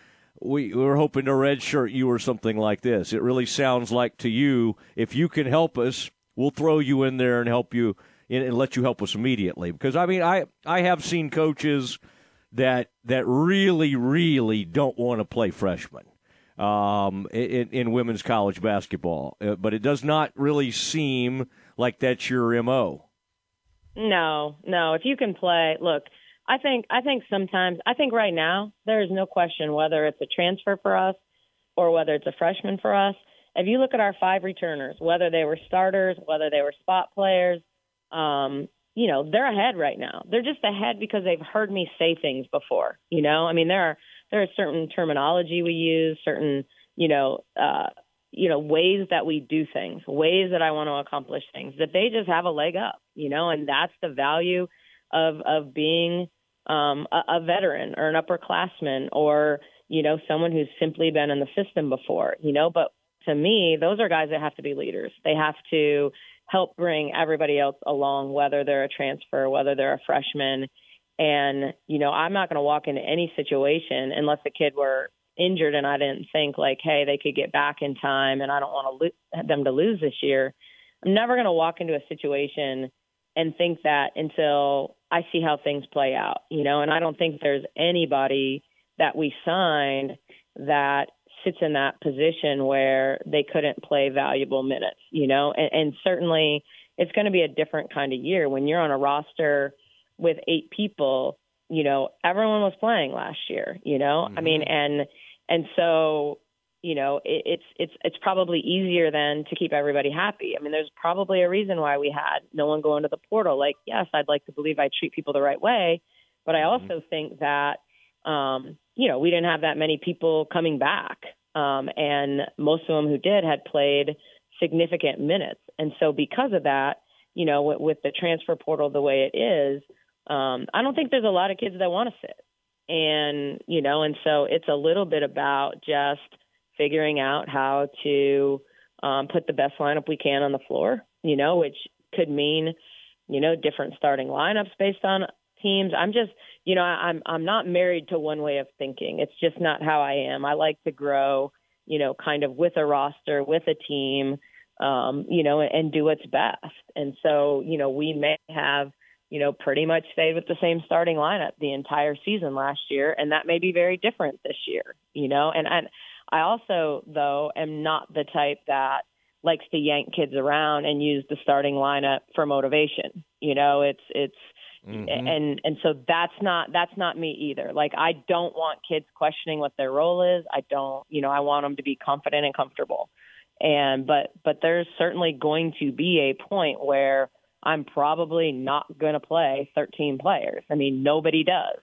Speaker 2: We we're hoping to redshirt you or something like this. It really sounds like to you, if you can help us, we'll throw you in there and help you and let you help us immediately. Because I mean, I I have seen coaches that that really, really don't want to play freshmen um, in, in, women's college basketball. Uh, but it does not really seem like that's your mo.
Speaker 15: No, no. If you can play, look. I think I think sometimes I think right now there is no question whether it's a transfer for us or whether it's a freshman for us. If you look at our five returners, whether they were starters, whether they were spot players, um, you know, they're ahead right now. They're just ahead because they've heard me say things before. You know, I mean, there are there are certain terminology we use, certain you know, uh, you know, ways that we do things, ways that I want to accomplish things that they just have a leg up. You know, and that's the value of of being um, a, a veteran or an upperclassman or you know someone who's simply been in the system before. You know, but to me, those are guys that have to be leaders. They have to help bring everybody else along, whether they're a transfer, whether they're a freshman. And, you know, I'm not going to walk into any situation unless the kid were injured and I didn't think like, hey, they could get back in time and I don't want to lo- them to lose this year. I'm never going to walk into a situation and think that until I see how things play out, you know, and I don't think there's anybody that we signed that sits in that position where they couldn't play valuable minutes, you know, and, and certainly it's going to be a different kind of year when you're on a roster with eight people. You know, everyone was playing last year. You know, mm-hmm. I mean, and and so you know it, it's it's it's probably easier then to keep everybody happy. I mean, there's probably a reason why we had no one go into the portal. Like, yes, I'd like to believe I treat people the right way, but I mm-hmm. also think that um, you know, we didn't have that many people coming back um, and most of them who did had played significant minutes. And so, because of that, you know, with, with the transfer portal the way it is, um, I don't think there's a lot of kids that want to sit. And, you know, and so it's a little bit about just figuring out how to um, put the best lineup we can on the floor, you know, which could mean, you know, different starting lineups based on teams. I'm just, you know, I'm I'm not married to one way of thinking. It's just not how I am. I like to grow, you know, kind of with a roster, with a team, um, you know, and do what's best. And so, you know, we may have, you know, pretty much stayed with the same starting lineup the entire season last year, and that may be very different this year, you know. And and I also, though, am not the type that likes to yank kids around and use the starting lineup for motivation. You know, it's it's mm-hmm. and and so that's not that's not me either. Like I don't want kids questioning what their role is. I don't, you know, I want them to be confident and comfortable. And but but there's certainly going to be a point where I'm probably not going to play 13 players. I mean, nobody does.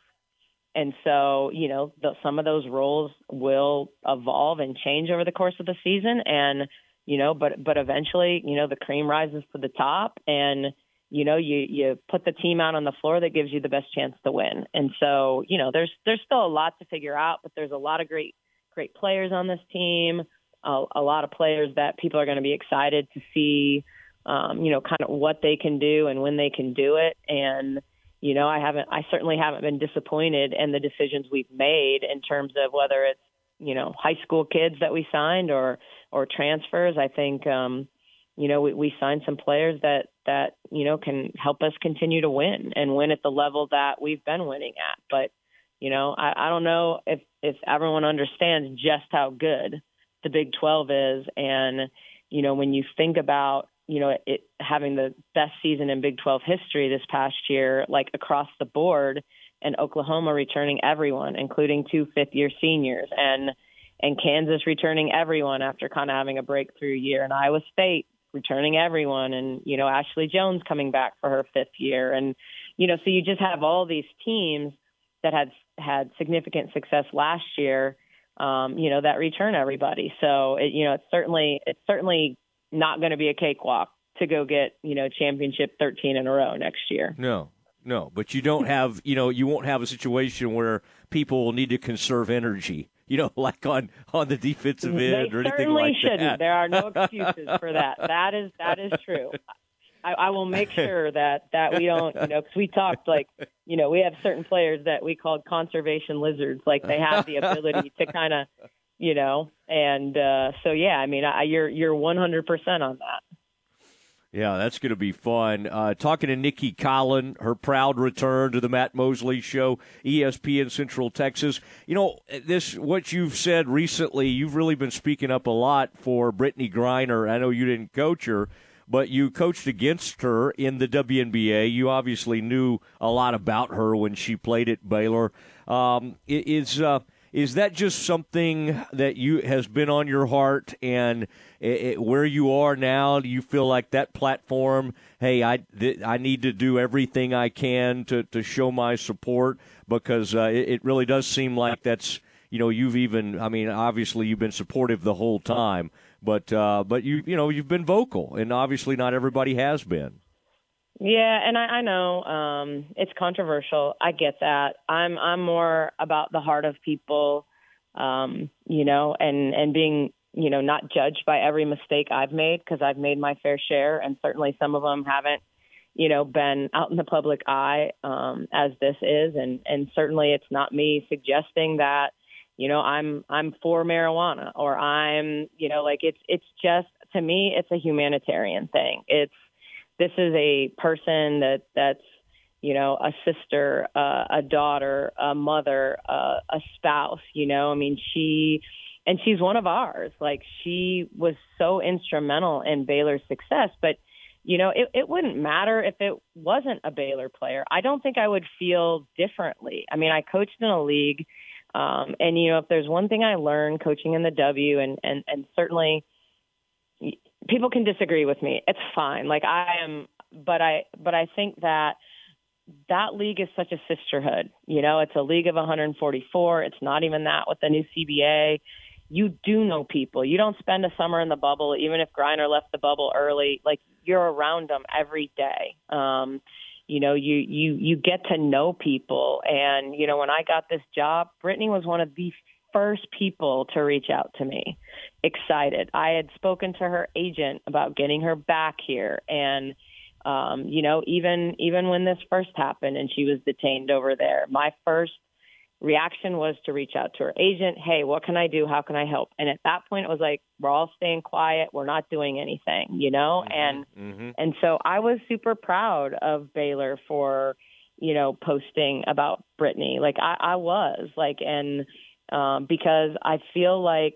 Speaker 15: And so, you know, the, some of those roles will evolve and change over the course of the season. And, you know, but, but eventually, you know, the cream rises to the top and, you know, you, you put the team out on the floor that gives you the best chance to win. And so, you know, there's, there's still a lot to figure out, but there's a lot of great, great players on this team, a, a lot of players that people are going to be excited to see, um, you know, kind of what they can do and when they can do it. And, you know, I haven't, I certainly haven't been disappointed in the decisions we've made in terms of whether it's, you know, high school kids that we signed or, or transfers. I think, um, you know, we, we signed some players that, that, you know, can help us continue to win and win at the level that we've been winning at. But, you know, I, I don't know if, if everyone understands just how good the Big 12 is. And, you know, when you think about, you know, it having the best season in Big 12 history this past year, like across the board, and Oklahoma returning everyone, including two fifth year seniors, and and Kansas returning everyone after kind of having a breakthrough year, and Iowa State returning everyone, and you know Ashley Joens coming back for her fifth year, and you know so you just have all these teams that had had significant success last year, um, you know that return everybody. So it, you know it's certainly it's certainly not going to be a cakewalk to go get you know championship 13 in a row next year.
Speaker 2: No, no, but you don't have you know you won't have a situation where people will need to conserve energy. You know, like on on the defensive end
Speaker 15: they
Speaker 2: or anything like
Speaker 15: shouldn't.
Speaker 2: that.
Speaker 15: There are no excuses for that. That is that is true. I, I will make sure that that we don't, you know, because we talked like, you know, we have certain players that we called conservation lizards, like they have the ability to kind of you know, and uh, so yeah, I mean, I, you're you're 100 percent on that.
Speaker 2: Yeah, that's going to be fun. Uh, talking to Nicki Collen, her proud return to the Matt Mosley Show, ESPN Central Texas. You know, this what you've said recently. You've really been speaking up a lot for Brittney Griner. I know you didn't coach her, but you coached against her in the WNBA. You obviously knew a lot about her when she played at Baylor. Um, is uh, is that just something that you has been on your heart and it, it, where you are now? Do you feel like that platform? Hey, I th- I need to do everything I can to to show my support because uh, it, it really does seem like that's you know you've even I mean obviously you've been supportive the whole time, but uh, but you you know you've been vocal and obviously not everybody has been.
Speaker 15: Yeah, and I, I know um, it's controversial. I get that. I'm I'm more about the heart of people, um, you know, and and being you know not judged by every mistake I've made because I've made my fair share, and certainly some of them haven't, you know, been out in the public eye um, as this is, and and certainly it's not me suggesting that, you know, I'm I'm for marijuana or I'm you know like it's it's just to me it's a humanitarian thing. It's this is a person that that's you know a sister uh, a daughter a mother uh, a spouse you know? I mean she and she's one of ours. Like she was so instrumental in baylor's success but you know it, it wouldn't matter if it wasn't a baylor player. I don't think i would feel differently. I mean i coached in a league um, and you know if there's one thing i learned coaching in the w and and and certainly people can disagree with me. It's fine. Like I am, but I, but I think that that league is such a sisterhood. You know, it's a league of 144. It's not even that with the new CBA. you do know people. You don't spend a summer in the bubble, even if Griner left the bubble early. Like you're around them every day. Um, you know, you you you get to know people, and you know, when I got this job, Brittney was one of the first people to reach out to me, excited. I had spoken to her agent about getting her back here, and um, you know, even even when this first happened and she was detained over there, my first reaction was to reach out to her agent. Hey, what can I do? How can I help? And at that point, it was like, we're all staying quiet. We're not doing anything, you know? Mm-hmm, and, mm-hmm. and so I was super proud of Baylor for, you know, posting about Brittney. Like I, I was like, and, um, because I feel like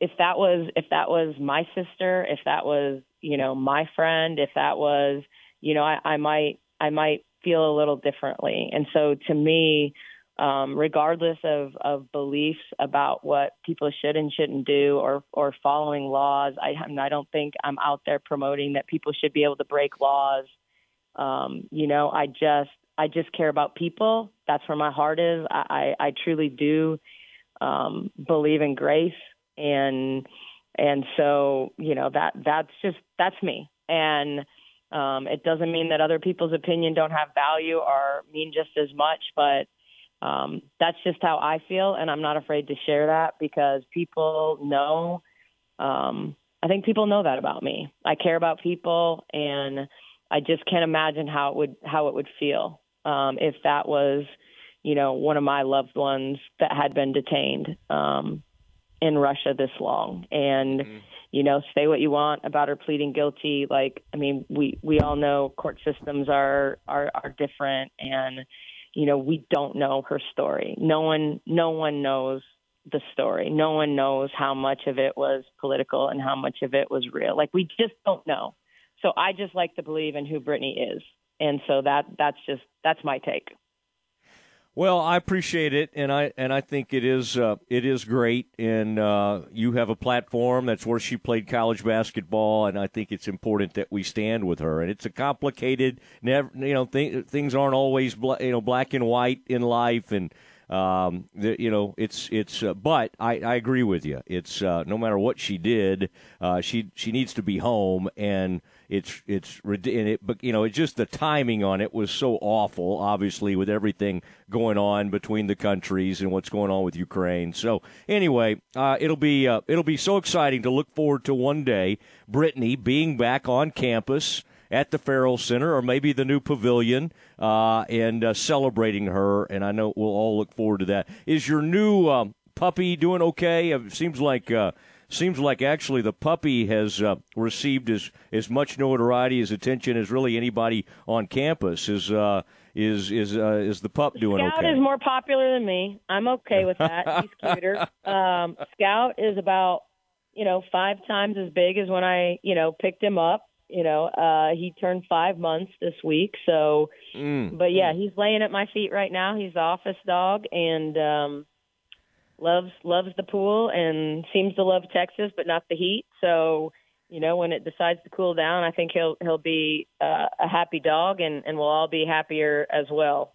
Speaker 15: if that was, if that was my sister, if that was, you know, my friend, if that was, you know, I, I might, I might feel a little differently. And so to me, um, regardless of, of beliefs about what people should and shouldn't do or, or following laws, I, I don't think I'm out there promoting that people should be able to break laws. Um, you know, I just, I just care about people. That's where my heart is. I, I, I truly do um, believe in grace and, and so, you know, that, that's just, that's me. And, um, it doesn't mean that other people's opinion don't have value or mean just as much, but um, that's just how I feel, and I'm not afraid to share that because people know. Um, I think people know that about me. I care about people, and I just can't imagine how it would how it would feel um, if that was, you know, one of my loved ones that had been detained um, in Russia this long, and. Mm-hmm you know, say what you want about her pleading guilty. Like, I mean, we we all know court systems are are are different, and you know, we don't know her story. No one no one knows the story. No one knows how much of it was political and how much of it was real. Like, we just don't know. So I just like to believe in who Brittney is, and so that that's just that's my take.
Speaker 2: Well, I appreciate it, and I and I think it is uh, it is great, and uh, you have a platform. That's where she played college basketball, and I think it's important that we stand with her. And it's a complicated, never you know, th- things aren't always you know black and white in life, and um, the, you know, it's it's. Uh, but I, I agree with you. It's uh, no matter what she did, uh, she she needs to be home, and it's it's and it, but you know, it's just the timing on it was so awful. Obviously, with everything going on between the countries and what's going on with Ukraine. So anyway, uh, it'll be uh, it'll be so exciting to look forward to one day Brittney being back on campus at the Ferrell Center or maybe the new pavilion uh, and uh, celebrating her. And I know we'll all look forward to that. Is your new um, puppy doing okay? It seems like. Uh, seems like actually the puppy has uh, received as as much notoriety as attention as really anybody on campus. Is uh, is is uh, is the pup doing
Speaker 15: Scout
Speaker 2: okay?
Speaker 15: is more popular than me. I'm okay with that. He's cuter. Um, Scout is about you know five times as big as when I you know picked him up. You know, uh, he turned five months this week. So, mm. but yeah, he's laying at my feet right now. He's the office dog and um, loves loves the pool and seems to love Texas, but not the heat. So, you know, when it decides to cool down, I think he'll he'll be uh, a happy dog, and and we'll all be happier as well.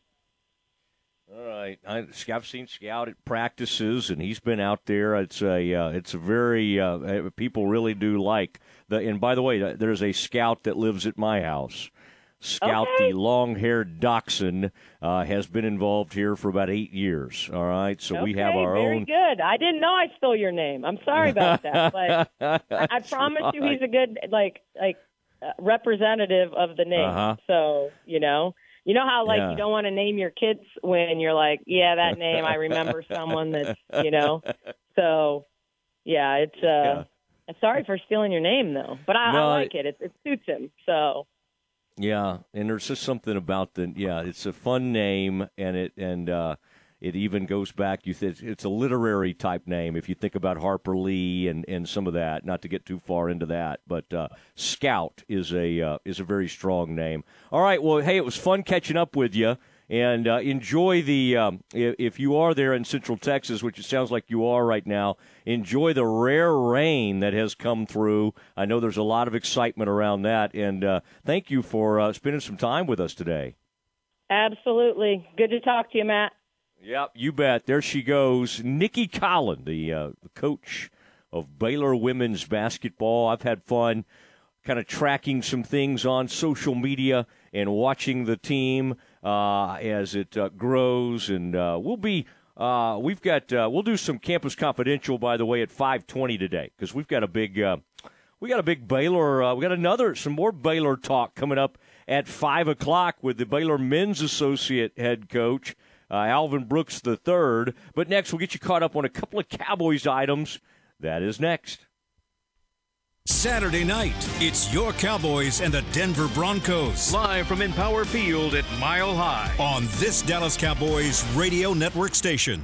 Speaker 2: All right, I, have seen Scout at practices, and he's been out there. It's a uh, it's a very uh, people really do like the, and by the way, there's a scout that lives at my house. Scout, okay. the long-haired dachshund, uh, has been involved here for about eight years. All right, so
Speaker 15: okay,
Speaker 2: we have our
Speaker 15: very
Speaker 2: own.
Speaker 15: Very good. I didn't know I stole your name. I'm sorry about that, but I, I promise right. you, he's a good like like uh, representative of the name. Uh-huh. So you know, you know how like yeah. you don't want to name your kids when you're like, yeah, that name. I remember someone that's you know. So yeah, it's uh. Yeah Sorry for stealing your name, though, but I, no, I like it. it. It suits him. So.
Speaker 2: Yeah, and there's just something about the yeah. It's a fun name, and it and uh, it even goes back. You th- it's a literary type name. If you think about Harper Lee and, and some of that, not to get too far into that, but uh, Scout is a uh, is a very strong name. All right, well, hey, it was fun catching up with you and uh, enjoy the um, if you are there in Central Texas, which it sounds like you are right now. Enjoy the rare rain that has come through. I know there's a lot of excitement around that, and uh, thank you for uh, spending some time with us today.
Speaker 15: Absolutely, good to talk to you, Matt.
Speaker 2: Yep, you bet. There she goes, Nicki Collen the, uh, coach of Baylor women's basketball. I've had fun kind of tracking some things on social media and watching the team as it uh, grows. And uh, we'll be uh, we've got uh, we'll do some campus confidential by the way at 5:20 today because we've got a big uh, we got a big Baylor we got another some more Baylor talk coming up at five o'clock with the Baylor men's associate head coach. Alvin Brooks III. But next, we'll get you caught up on a couple of Cowboys items. That is next.
Speaker 16: Saturday night, it's your Cowboys and the Denver Broncos.
Speaker 17: Live from Empower Field at Mile High.
Speaker 16: On this Dallas Cowboys radio network station.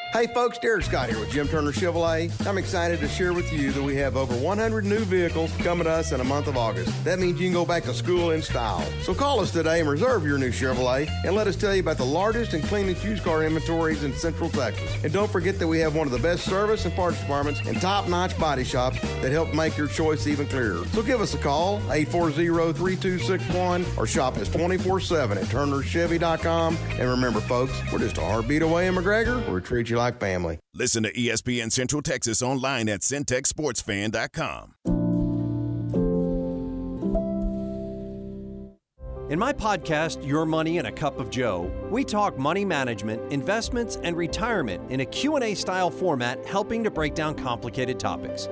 Speaker 10: Hey folks, Derek Scott here with Jim Turner Chevrolet. I'm excited to share with you that we have over 100 new vehicles coming to us in a month of August. That means you can go back to school in style. So call us today and reserve your new Chevrolet and let us tell you about the largest and cleanest used car inventories in Central Texas. And don't forget that we have one of the best service and parts departments and top-notch body shops that help make your choice even clearer. So give us a call, 840-3261 or shop us 24-7 at turnerchevy.com. And remember folks, we're just a heartbeat away in McGregor we treat you like family.
Speaker 7: Listen to ESPN Central Texas online at centexsportsfan.com.
Speaker 18: In my podcast, Your Money and a Cup of Joe, we talk money management, investments, and retirement in a Q&A style format helping to break down complicated topics.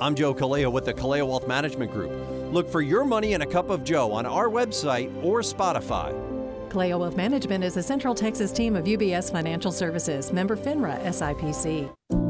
Speaker 18: I'm Joe Kaleo with the Kaleo Wealth Management Group. Look for Your Money and a Cup of Joe on our website or Spotify.
Speaker 19: Kaleo Wealth Management is a Central Texas team of UBS Financial Services, member FINRA SIPC.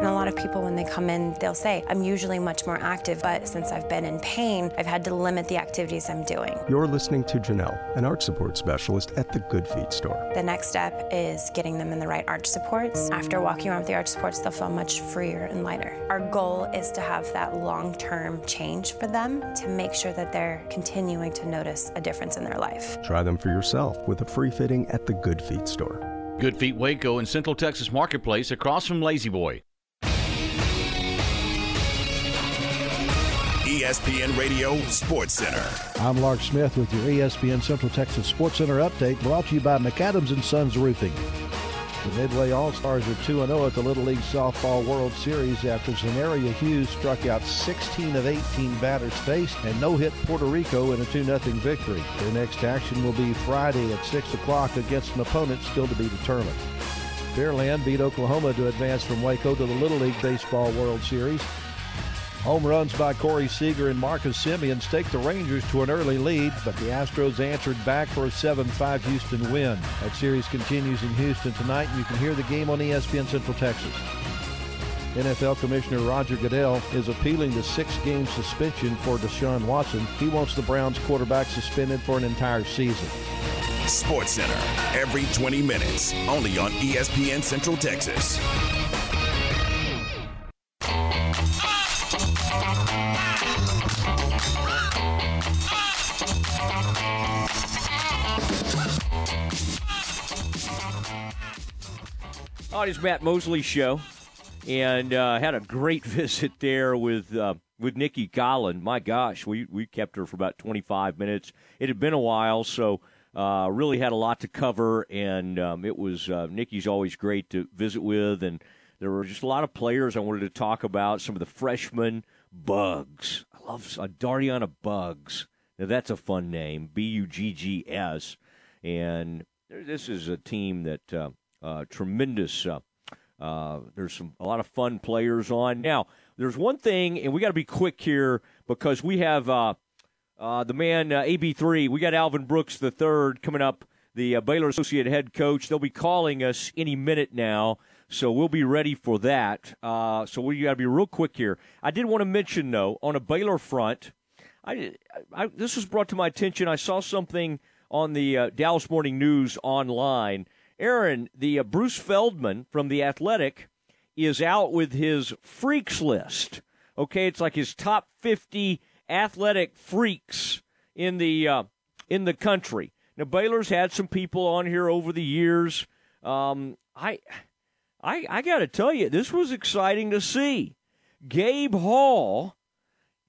Speaker 20: And a lot of people, when they come in, they'll say, I'm usually much more active, but since I've been in pain, I've had to limit the activities I'm doing.
Speaker 21: You're listening to Janelle, an arch support specialist at the Good Feet store.
Speaker 20: The next step is getting them in the right arch supports. After walking around with the arch supports, they'll feel much freer and lighter. Our goal is to have that long term change for them to make sure that they're continuing to notice a difference in their life.
Speaker 21: Try them for yourself with a free fitting at the Good Feet store.
Speaker 22: Good Feet Waco in Central Texas Marketplace across from La-Z-Boy.
Speaker 7: ESPN Radio Sports Center.
Speaker 14: I'm Lark Smith with your ESPN Central Texas Sports Center update brought to you by McAdams and Sons Roofing. The Midway All-Stars are 2-0 at the Little League Softball World Series after Zenaria Hughes struck out 16 of 18 batters faced and no-hit Puerto Rico in a 2-0 victory. Their next action will be Friday at 6 o'clock against an opponent still to be determined. Pearland beat Oklahoma to advance from Waco to the Little League Baseball World Series. Home runs by Corey Seager and Marcus Semien staked the Rangers to an early lead, but the Astros answered back for a 7-5 Houston win. That series continues in Houston tonight. And you can hear the game on ESPN Central Texas. NFL Commissioner Roger Goodell is appealing the six-game suspension for Deshaun Watson. He wants the Browns quarterback suspended for an entire season.
Speaker 7: Sports Center, every 20 minutes, only on ESPN Central Texas.
Speaker 2: On his Matt Mosley show, and uh, had a great visit there with uh, with Nicki Collen. My gosh, we we kept her for about 25 minutes. It had been a while, so uh, really had a lot to cover, and um, it was uh, Nicki's always great to visit with, and there were just a lot of players I wanted to talk about. Some of the freshmen, Buggs. I love uh, Dariana Buggs. Now that's a fun name, B U G G S And this is a team that uh, uh, tremendous. Uh, uh, there's some a lot of fun players on. Now, there's one thing, and we got to be quick here because we have uh, uh, the man uh, AB3. We got Alvin Brooks the third coming up, the Baylor associate head coach. They'll be calling us any minute now, so we'll be ready for that. So we got to be real quick here. I did want to mention though, on a Baylor front, I, I, this was brought to my attention. I saw something on the uh, Dallas Morning News online. Aaron, the uh, Bruce Feldman from the Athletic is out with his freaks list. Okay, it's like his top 50 athletic freaks in the uh, in the country. Now Baylor's had some people on here over the years. Um, I I I got to tell you, this was exciting to see. Gabe Hall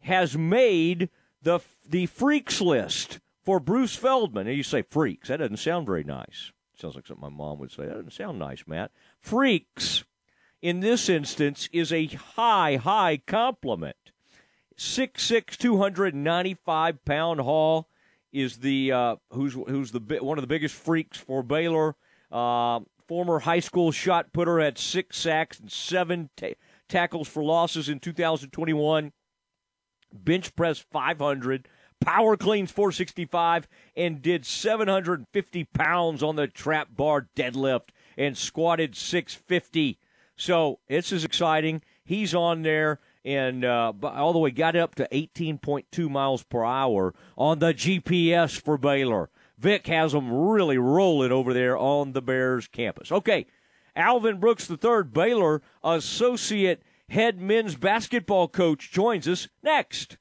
Speaker 2: has made the the freaks list for Bruce Feldman. And you say freaks. That doesn't sound very nice. Sounds like something my mom would say. That doesn't sound nice, Matt. Freaks, in this instance, is a high, high compliment. 6'6", 295 pound Hall is the uh, who's who's the one of the biggest freaks for Baylor. Uh, former high school shot putter had six sacks and seven ta- tackles for losses in 2021. Bench press 500 power cleans 465 and did 750 pounds on the trap bar deadlift and squatted 650. So this is exciting. He's on there and uh, all the way got up to 18.2 miles per hour on the GPS for Baylor. Vic has them really rolling over there on the Bears campus. Okay, Alvin Brooks III, Baylor associate head men's basketball coach, joins us next.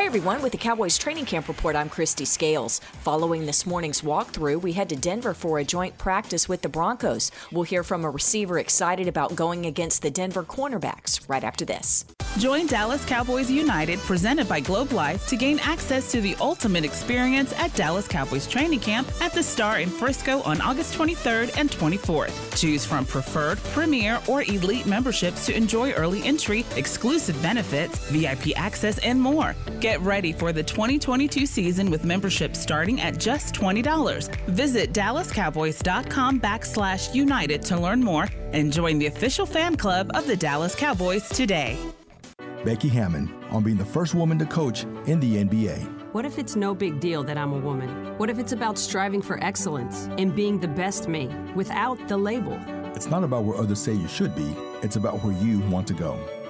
Speaker 23: Hi, everyone. With the Cowboys training camp report, I'm Kristi Scales. Following this morning's walkthrough, we head to Denver for a joint practice with the Broncos. We'll hear from a receiver excited about going against the Denver cornerbacks right after this.
Speaker 24: Join Dallas Cowboys United, presented by Globe Life, to gain access to the ultimate experience at Dallas Cowboys training camp at the Star in Frisco on August 23rd and 24th. Choose from preferred, premier, or elite memberships to enjoy early entry, exclusive benefits, VIP access, and more. Get ready for the 2022 season with membership starting at just $20. Visit DallasCowboys.com backslash United to learn more and join the official fan club of the Dallas Cowboys today.
Speaker 25: Becky Hammon on being the first woman to coach in the NBA.
Speaker 26: What if it's no big deal that I'm a woman? What if it's about striving for excellence and being the best me without the label?
Speaker 25: It's not about where others say you should be, it's about where you want to go.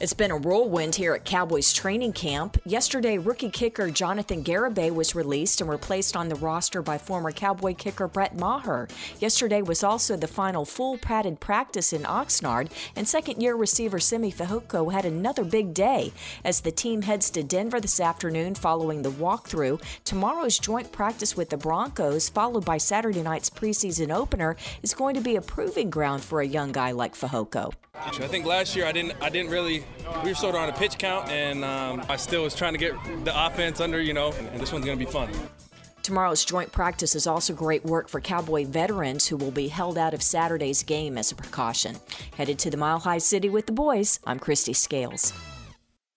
Speaker 23: It's been a whirlwind here at Cowboys training camp. Yesterday, rookie kicker Jonathan Garibay was released and replaced on the roster by former Cowboy kicker Brett Maher. Yesterday was also the final full padded practice in Oxnard, and second year receiver Simi Fehoko had another big day as the team heads to Denver this afternoon following the walkthrough. Tomorrow's joint practice with the Broncos, followed by Saturday night's preseason opener, is going to be a proving ground for a young guy like Fehoko.
Speaker 27: I think last year I didn't I didn't really we were sort of on a pitch count and um, I still was trying to get the offense under you know and this one's gonna be fun.
Speaker 23: Tomorrow's joint practice is also great work for Cowboy veterans who will be held out of Saturday's game as a precaution. Headed to the Mile High City with the boys, I'm Kristi Scales.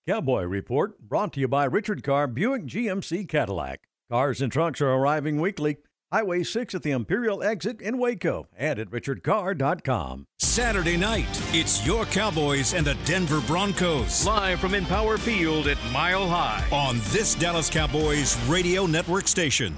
Speaker 28: Cowboy Report brought to you by Richard Carr Buick GMC Cadillac. Cars and trucks are arriving weekly. Highway 6 at the Imperial exit in Waco and at richardcarr.com.
Speaker 16: Saturday night, it's your Cowboys and the Denver Broncos.
Speaker 17: Live from Empower Field at Mile High.
Speaker 16: On this Dallas Cowboys radio network station.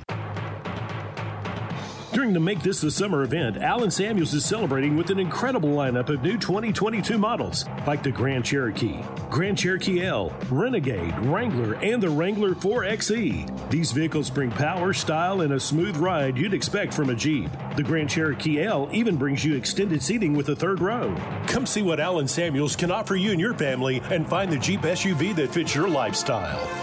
Speaker 29: During the Make This the Summer event, Allen Samuels is celebrating with an incredible lineup of new 2022 models like the Grand Cherokee, Grand Cherokee L, Renegade, Wrangler, and the Wrangler 4XE. These vehicles bring power, style, and a smooth ride you'd expect from a Jeep. The Grand Cherokee L even brings you extended seating with a third row. Come see what Allen Samuels can offer you and your family and find the Jeep SUV that fits your lifestyle.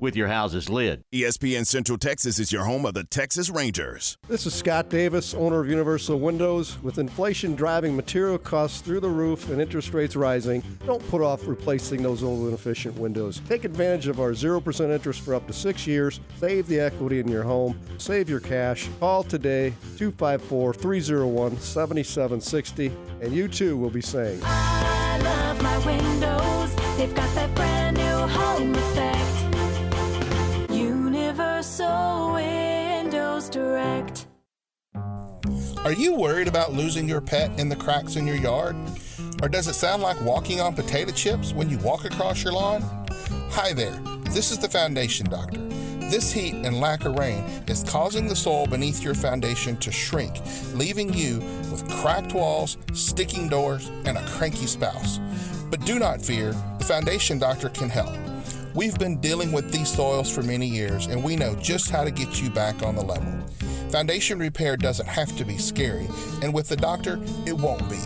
Speaker 22: with your house's lid.
Speaker 7: ESPN Central Texas is your home of the Texas Rangers.
Speaker 30: This is Scott Davis, owner of Universal Windows. With inflation driving material costs through the roof and interest rates rising, don't put off replacing those old inefficient windows. Take advantage of our 0% interest for up to six years. Save the equity in your home. Save your cash. Call today 254 301 7760 and you too will be saying,
Speaker 31: I love my windows. They've got that brand new home effect. Windows Direct.
Speaker 32: Are you worried about losing your pet in the cracks in your yard? Or does it sound like walking on potato chips when you walk across your lawn? Hi there, this is the Foundation Doctor. This heat and lack of rain is causing the soil beneath your foundation to shrink, leaving you with cracked walls, sticking doors, and a cranky spouse. But do not fear, the Foundation Doctor can help. We've been dealing with these soils for many years, and we know just how to get you back on the level. Foundation repair doesn't have to be scary, and with the doctor, it won't be.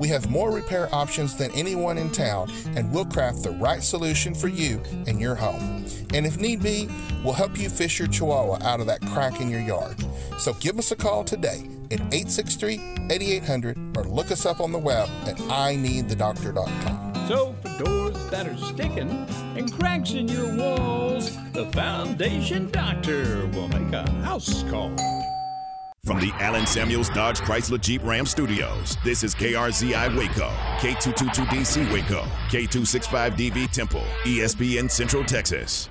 Speaker 32: We have more repair options than anyone in town, and we'll craft the right solution for you and your home. And if need be, we'll help you fish your chihuahua out of that crack in your yard. So give us a call today at 863 8800 or look us up on the web at ineedthedoctor.com.
Speaker 33: So, for doors that are sticking and cracks in your walls, the Foundation Doctor will make a house call.
Speaker 7: From the Allen Samuels Dodge Chrysler Jeep Ram Studios, this is KRZI Waco, K222DC Waco, K265DV Temple, ESPN Central Texas.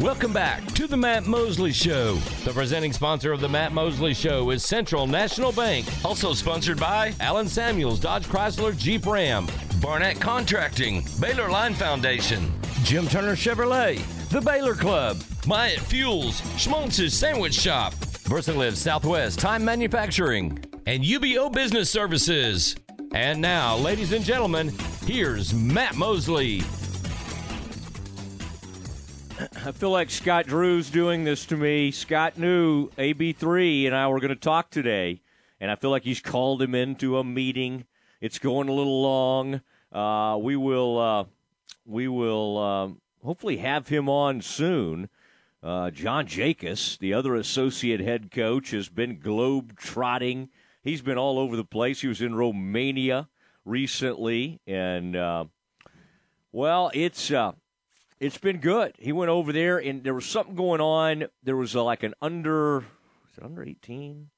Speaker 1: Welcome back to the Matt Mosley Show. The presenting sponsor of the Matt Mosley Show is Central National Bank. Also sponsored by Allen Samuels, Dodge Chrysler, Jeep Ram, Barnett Contracting, Baylor Line Foundation, Jim Turner Chevrolet, The Baylor Club, Myatt Fuels, Schmaltz's Sandwich Shop, VersaLive Southwest Time Manufacturing, and UBEO Business Services. And now, ladies and gentlemen, here's Matt Mosley.
Speaker 2: I feel like Scott Drew's doing this to me. Scott knew AB3 and I were going to talk today, and I feel like he's called him into a meeting. It's going a little long. Uh, we will, uh, we will um, hopefully have him on soon. Uh, John Jakus, the other associate head coach, has been globe trotting. He's been all over the place. He was in Romania recently, and uh, well, it's uh, it's been good. He went over there, and there was something going on. There was a, like an under, is it under 18?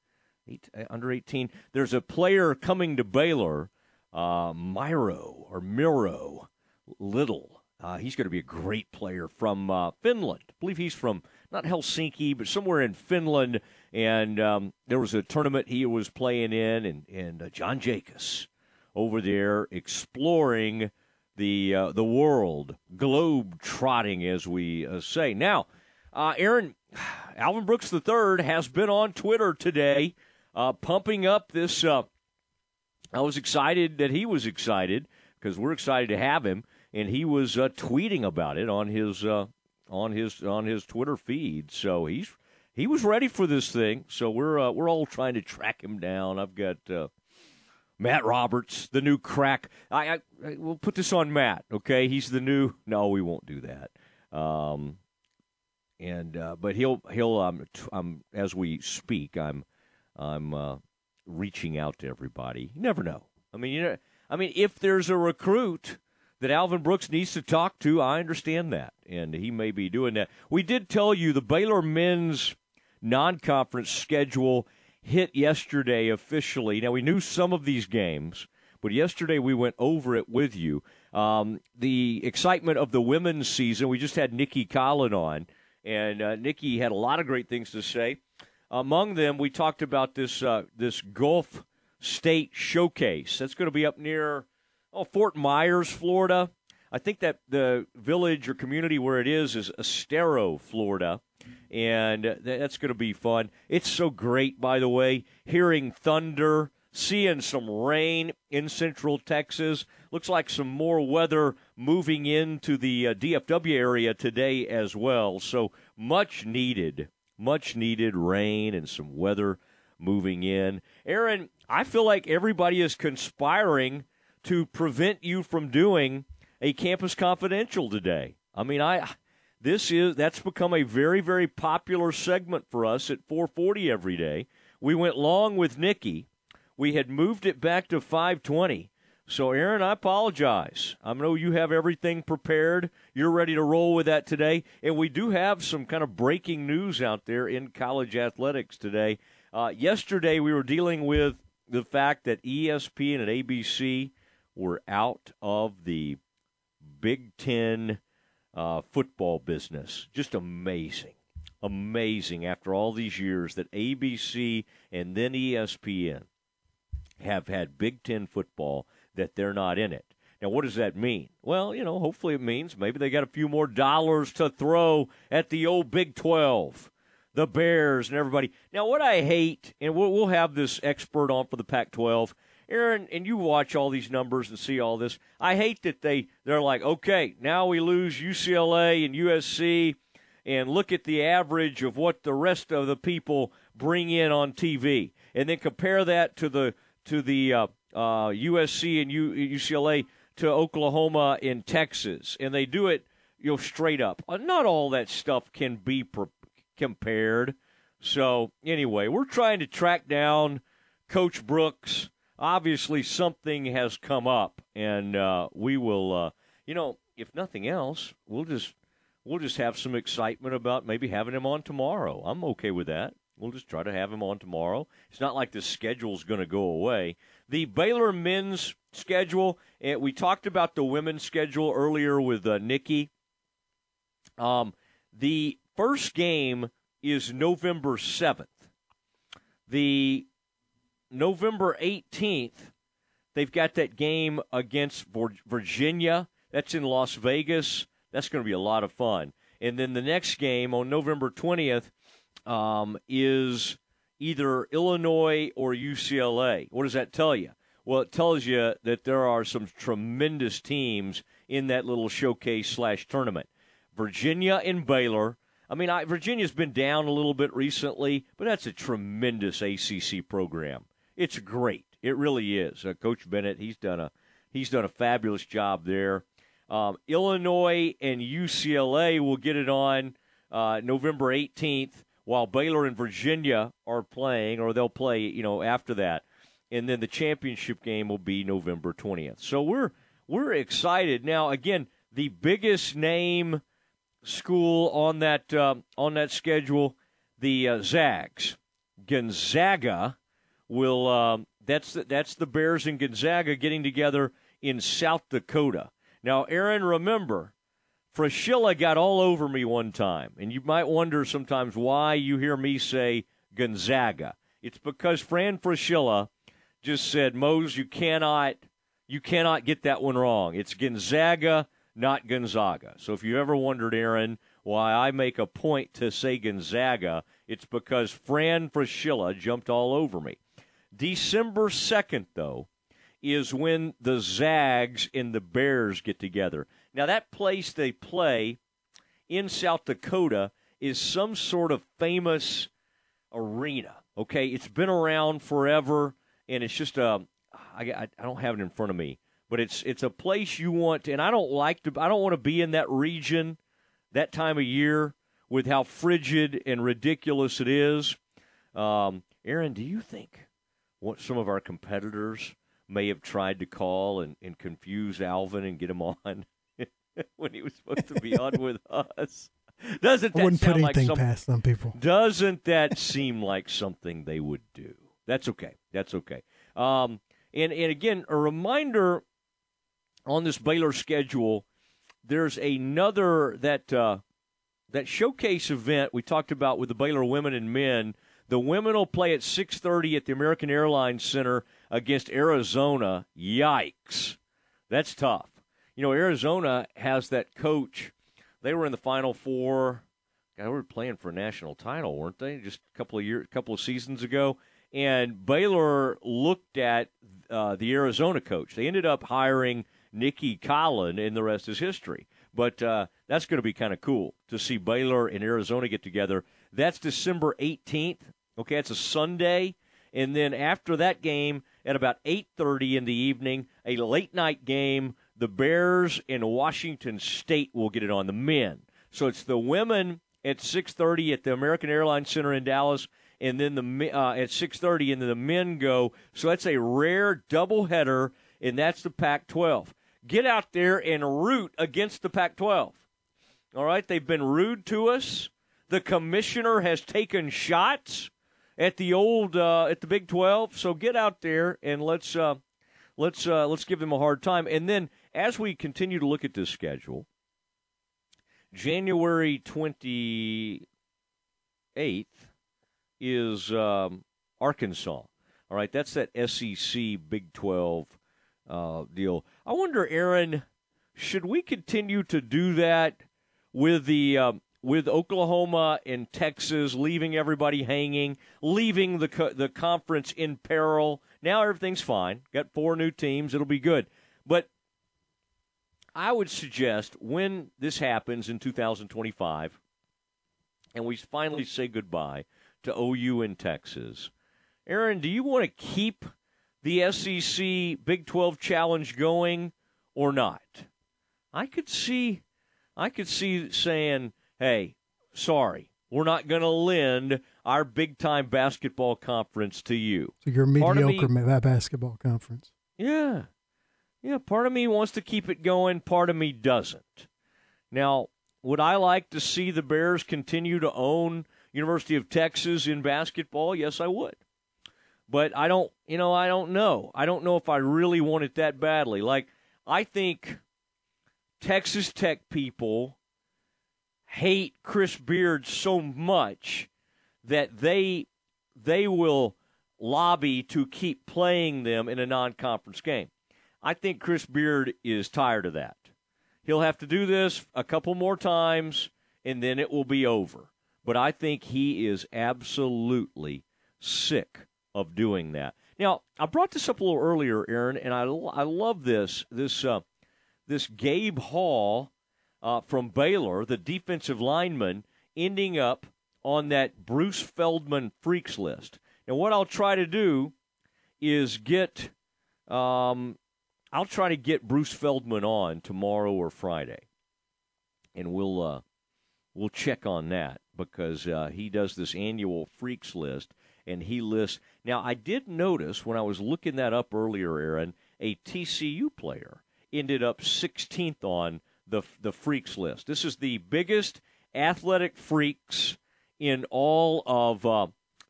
Speaker 2: Eight, uh, under 18. There's a player coming to Baylor, uh, Miro or Miro Little. Uh, he's going to be a great player from uh, Finland. I believe he's from not Helsinki, but somewhere in Finland. And um, there was a tournament he was playing in, and, and uh, John Jakus over there exploring – the uh, the world, globe trotting, as we uh, say. Now, uh, Aaron, Alvin Brooks III has been on Twitter today, uh, pumping up this. Uh, I was excited that he was excited because we're excited to have him, and he was uh, tweeting about it on his on his on his Twitter feed. So he's he was ready for this thing. So we're we're all trying to track him down. I've got Matt Roberts, the new crack. I, I, I we'll put this on Matt. Okay, he's the new. No, we won't do that. Um, and uh, but he'll he'll um, t- um as we speak, I'm I'm uh, reaching out to everybody. You never know. I mean, you know, I mean, if there's a recruit that Alvin Brooks needs to talk to, I understand that, and he may be doing that. We did tell you the Baylor men's non-conference schedule hit yesterday officially. Now we knew some of these games, but yesterday we went over it with you. Um, the excitement of the women's season. We just had Nicki Collen on, and uh, Nicki had a lot of great things to say. Among them, we talked about this uh, this Gulf State Showcase. That's going to be up near oh Fort Myers, Florida. I think that the village or community where it is is Estero, Florida, and that's going to be fun. It's so great, by the way, hearing thunder, seeing some rain in central Texas. Looks like some more weather moving into the uh, DFW area today as well. So much needed, much needed rain and some weather moving in. Aaron, I feel like everybody is conspiring to prevent you from doing a campus confidential today. I mean, I this is that's become a very very popular segment for us at 440 every day. We went long with Nicki. We had moved it back to 520. So Aaron, I apologize. I know you have everything prepared. You're ready to roll with that today, and we do have some kind of breaking news out there in college athletics today. Uh, yesterday, we were dealing with the fact that ESPN and ABC were out of the Big Ten uh, football business. Just amazing. Amazing after all these years that ABC and then ESPN have had Big Ten football that they're not in it. Now, what does that mean? Well, you know, hopefully it means maybe they got a few more dollars to throw at the old Big 12, the Bears, and everybody. Now, what I hate, and we'll, we'll have this expert on for the Pac 12, Aaron, and you watch all these numbers and see all this. I hate that they they're like, okay, now we lose UCLA and USC, and look at the average of what the rest of the people bring in on TV, and then compare that to the to the uh, uh, USC and U, UCLA to Oklahoma and Texas, and they do it you know straight up. Uh, not all that stuff can be per- compared. So anyway, we're trying to track down Coach Brooks obviously something has come up, and uh, we will. Uh, you know, if nothing else, we'll just we'll just have some excitement about maybe having him on tomorrow. I'm okay with that. We'll just try to have him on tomorrow. It's not like the schedule's going to go away. The Baylor men's schedule, and we talked about the women's schedule earlier with uh, Nicki. Um, the first game is November 7th. The November 18th, they've got that game against Virginia. That's in Las Vegas. That's going to be a lot of fun. And then the next game on November 20th um, is either Illinois or UCLA. What does that tell you? Well, it tells you that there are some tremendous teams in that little showcase slash tournament. Virginia and Baylor. I mean, I, Virginia's been down a little bit recently, but that's a tremendous ACC program. It's great. It really is. Uh, Coach Bennett, he's done a he's done a fabulous job there. Um, Illinois and UCLA will get it on uh, November 18th, while Baylor and Virginia are playing, or they'll play, you know, after that. And then the championship game will be November 20th. So we're we're excited now. Again, the biggest name school on that uh, on that schedule, the uh, Zags, Gonzaga will um, that's the, that's the Bears and Gonzaga getting together in South Dakota. Now, Aaron, remember, Fraschilla got all over me one time, and you might wonder sometimes why you hear me say Gonzaga. It's because Fran Fraschilla just said, "Mose, you cannot, you cannot get that one wrong. It's Gonzaga, not Gonzaga." So if you ever wondered, Aaron, why I make a point to say Gonzaga, it's because Fran Fraschilla jumped all over me. December 2nd, though, is when the Zags and the Bears get together. Now, that place they play in South Dakota is some sort of famous arena. Okay, it's been around forever, and it's just a I, I, I don't have it in front of me, but it's it's a place you want, to, and I don't like to. I don't want to be in that region that time of year with how frigid and ridiculous it is. Um, Aaron, do you think what some of our competitors may have tried to call and, and confuse Alvin and get him on when he was supposed to be on with us? Doesn't that
Speaker 6: I wouldn't put
Speaker 2: like
Speaker 6: anything
Speaker 2: some,
Speaker 6: past some people.
Speaker 2: Doesn't that seem like something they would do? That's okay. That's okay. Um, and and again, a reminder on this Baylor schedule. There's another that uh, that showcase event we talked about with the Baylor women and men. The women will play at 6:30 at the American Airlines Center against Arizona. Yikes, that's tough. You know, Arizona has that coach. They were in the Final Four. They were playing for a national title, weren't they? Just a couple of years, couple of seasons ago. And Baylor looked at uh, the Arizona coach. They ended up hiring Nicki Collen, and the rest is history. But uh, that's going to be kind of cool to see Baylor and Arizona get together. That's December 18th. Okay, it's a Sunday, and then after that game, at about 8:30 in the evening, a late night game. The Bears and Washington State will get it on the men. So it's the women at 6:30 at the American Airlines Center in Dallas, and then the uh, at 6:30, and then the men go. So that's a rare doubleheader, and that's the Pac-12. Get out there and root against the Pac-12. All right, they've been rude to us. The commissioner has taken shots at the old uh, at the Big 12. So get out there and let's uh, let's uh, let's give them a hard time. And then as we continue to look at this schedule, January 28th is um, Arkansas. All right, that's that SEC Big 12 uh, deal. I wonder, Aaron, should we continue to do that with the uh, with Oklahoma and Texas leaving everybody hanging, leaving the co- the conference in peril? Now everything's fine. Got four new teams. It'll be good. But I would suggest when this happens in 2025 and we finally say goodbye to OU in Texas, Aaron, do you want to keep the SEC Big 12 challenge going or not? I could see I could see saying, "Hey, sorry, we're not going to lend our big time basketball conference to you."
Speaker 6: So your
Speaker 2: me-
Speaker 6: mediocre ma- basketball conference.
Speaker 2: yeah. Yeah, part of me wants to keep it going, part of me doesn't. Now, would I like to see the Bears continue to own University of Texas in basketball? Yes, I would. But I don't, you know, I don't know. I don't know if I really want it that badly. Like I think Texas Tech people hate Chris Beard so much that they they will lobby to keep playing them in a non-conference game. I think Chris Beard is tired of that. He'll have to do this a couple more times and then it will be over. But I think he is absolutely sick of doing that. Now, I brought this up a little earlier, Aaron, and I, I love this. This uh, this Gabe Hall uh, from Baylor, the defensive lineman, ending up on that Bruce Feldman freaks list. Now, what I'll try to do is get, um, I'll try to get Bruce Feldman on tomorrow or Friday, and we'll uh, we'll check on that because uh, he does this annual freaks list, and he lists. Now, I did notice when I was looking that up earlier, Aaron, a TCU player ended up 16th on the the freaks list. This is the biggest athletic freaks in all of uh,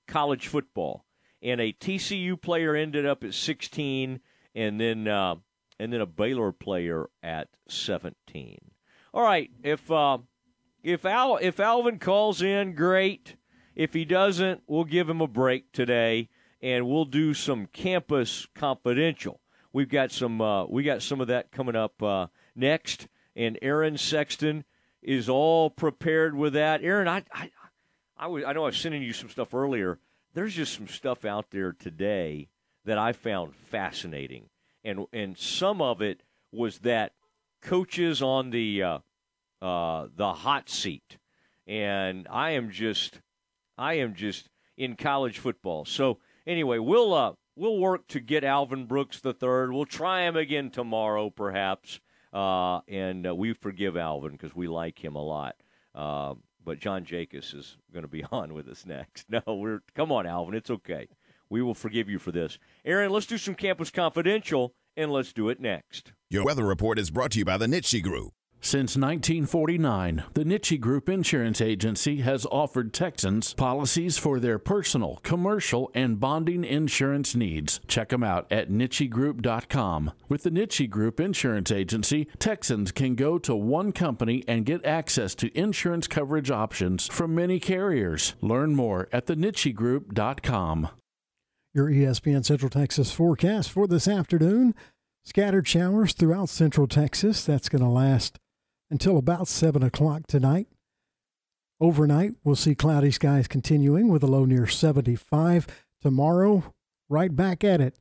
Speaker 2: college football, and a TCU player ended up at 16, and then uh, and then a Baylor player at 17. All right, if uh, if Al if Alvin calls in, great. If he doesn't, we'll give him a break today, and we'll do some campus confidential. We've got some uh, we got some of that coming up uh, next, and Aaron Sexton is all prepared with that. Aaron, I I I, was, I know I was sending you some stuff earlier. There's just some stuff out there today that I found fascinating, and and some of it was that coaches on the uh, uh, the hot seat, and I am just I am just in college football. So anyway, we'll uh, we'll work to get Alvin Brooks the third. We'll try him again tomorrow, perhaps. Uh, and uh, we forgive Alvin because we like him a lot. Uh, but John Jakus is going to be on with us next. No, we're come on, Alvin. It's okay. We will forgive you for this. Aaron, let's do some Campus Confidential, and let's do it next.
Speaker 7: Your weather report is brought to you by the Nitsche Group.
Speaker 5: Since 1949, the Nitsche Group Insurance Agency has offered Texans policies for their personal, commercial, and bonding insurance needs. Check them out at NitscheGroup.com. With the Nitsche Group Insurance Agency, Texans can go to one company and get access to insurance coverage options from many carriers. Learn more at thenitschegroup.com.
Speaker 6: Your ESPN Central Texas forecast for this afternoon. Scattered showers throughout Central Texas. That's going to last until about 7 o'clock tonight. Overnight, we'll see cloudy skies continuing with a low near 75. Tomorrow, right back at it.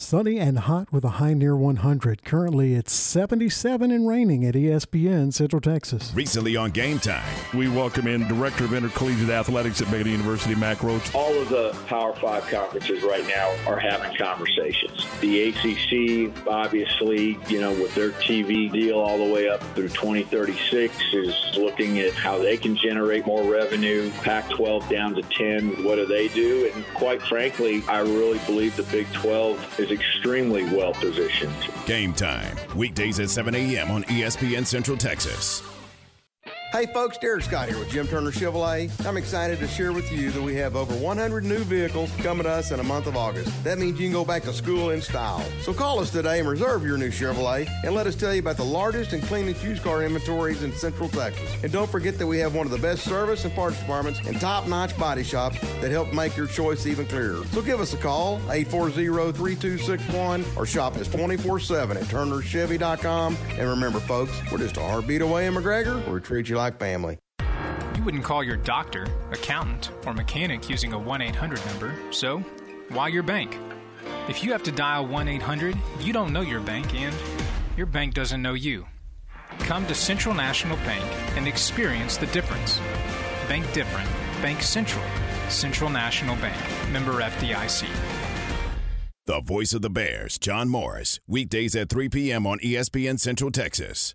Speaker 6: Sunny and hot with a high near 100. Currently, it's 77 and raining at ESPN Central Texas.
Speaker 7: Recently on Game Time.
Speaker 34: We welcome in Director of Intercollegiate Athletics at Baylor University, Mack Rhoades.
Speaker 9: All of the Power Five conferences right now are having conversations. The ACC, obviously, you know, with their TV deal all the way up through 2036, is looking at how they can generate more revenue. Pac 12 down to 10, what do they do? And quite frankly, I really believe the Big 12 is extremely well positioned.
Speaker 7: Game Time. Weekdays at 7 a.m. on ESPN Central Texas.
Speaker 10: Hey folks, Derek Scott here with Jim Turner Chevrolet. I'm excited to share with you that we have over 100 new vehicles coming to us in the month of August. That means you can go back to school in style. So call us today and reserve your new Chevrolet and let us tell you about the largest and cleanest used car inventories in Central Texas. And don't forget that we have one of the best service and parts departments and top-notch body shops that help make your choice even clearer. So give us a call, 840-3261 or shop us 24-7 at turnerchevy.com. And remember folks, we're just a heartbeat away in McGregor. We treat you like family.
Speaker 13: You wouldn't call your doctor, accountant, or mechanic using a 1 800 number, so why your bank? If you have to dial 1 800, you don't know your bank and your bank doesn't know you. Come to Central National Bank and experience the difference. Bank different. Bank Central. Central National Bank. Member FDIC.
Speaker 7: The voice of the Bears, John Morris. Weekdays at 3 p.m. on ESPN Central Texas.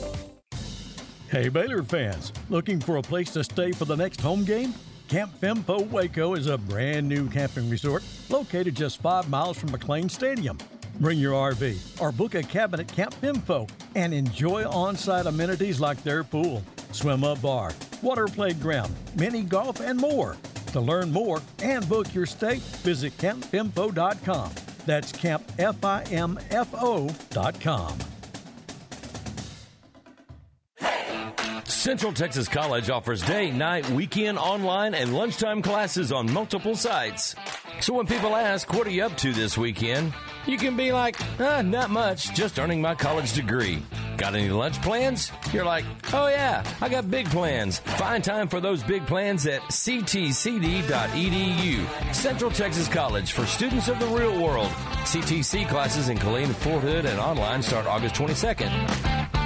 Speaker 28: Hey, Baylor fans, looking for a place to stay for the next home game? Camp Fimfo Waco is a brand new camping resort located just five miles from McLane Stadium. Bring your RV or book a cabin at Camp Fimfo and enjoy on site amenities like their pool, swim up bar, water playground, mini golf, and more. To learn more and book your stay, visit campfimfo.com. That's campfimfo.com.
Speaker 1: Central Texas College offers day, night, weekend, online, and lunchtime classes on multiple sites. So when people ask, What are you up to this weekend? you can be like, ah, Not much, just earning my college degree. Got any lunch plans? You're like, Oh, yeah, I got big plans. Find time for those big plans at ctcd.edu. Central Texas College for students of the real world. CTC classes in Killeen, Fort Hood, and online start August 22nd.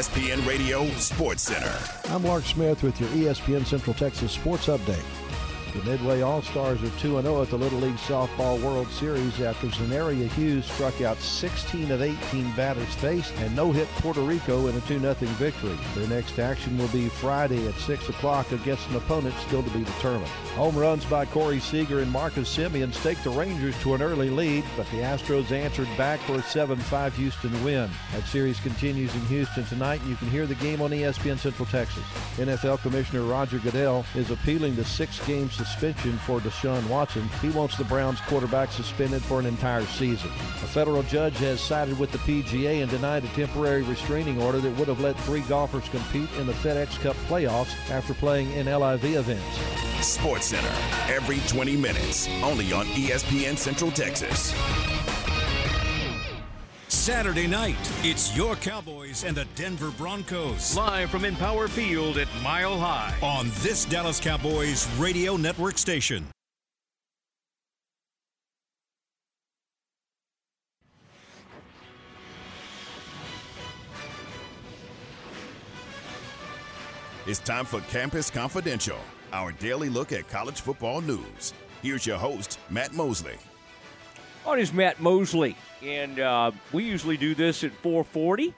Speaker 7: ESPN Radio Sports Center.
Speaker 14: I'm Mark Smith with your ESPN Central Texas Sports Update. The Midway All Stars are 2 0 at the Little League Softball World Series after Zenaria Hughes struck out 16 of 18 batters faced and no hit Puerto Rico in a 2 0 victory. Their next action will be Friday at 6 o'clock against an opponent still to be determined. Home runs by Corey Seager and Marcus Semien staked the Rangers to an early lead, but the Astros answered back for a 7 5 Houston win. That series continues in Houston tonight, and you can hear the game on ESPN Central Texas. NFL Commissioner Roger Goodell is appealing the six game suspension for Deshaun Watson. He wants the Browns quarterback suspended for an entire season. A federal judge has sided with the PGA and denied a temporary restraining order that would have let three golfers compete in the FedEx Cup playoffs after playing in LIV events.
Speaker 7: Sports Center every 20 minutes, only on ESPN Central Texas.
Speaker 16: Saturday night, it's your Cowboys and the Denver Broncos.
Speaker 35: Live from Empower Field at Mile High.
Speaker 16: On this Dallas Cowboys radio network station.
Speaker 7: It's time for Campus Confidential, our daily look at college football news. Here's your host, Matt Mosley.
Speaker 2: On is Matt Mosley, and uh, we usually do this at 4:40.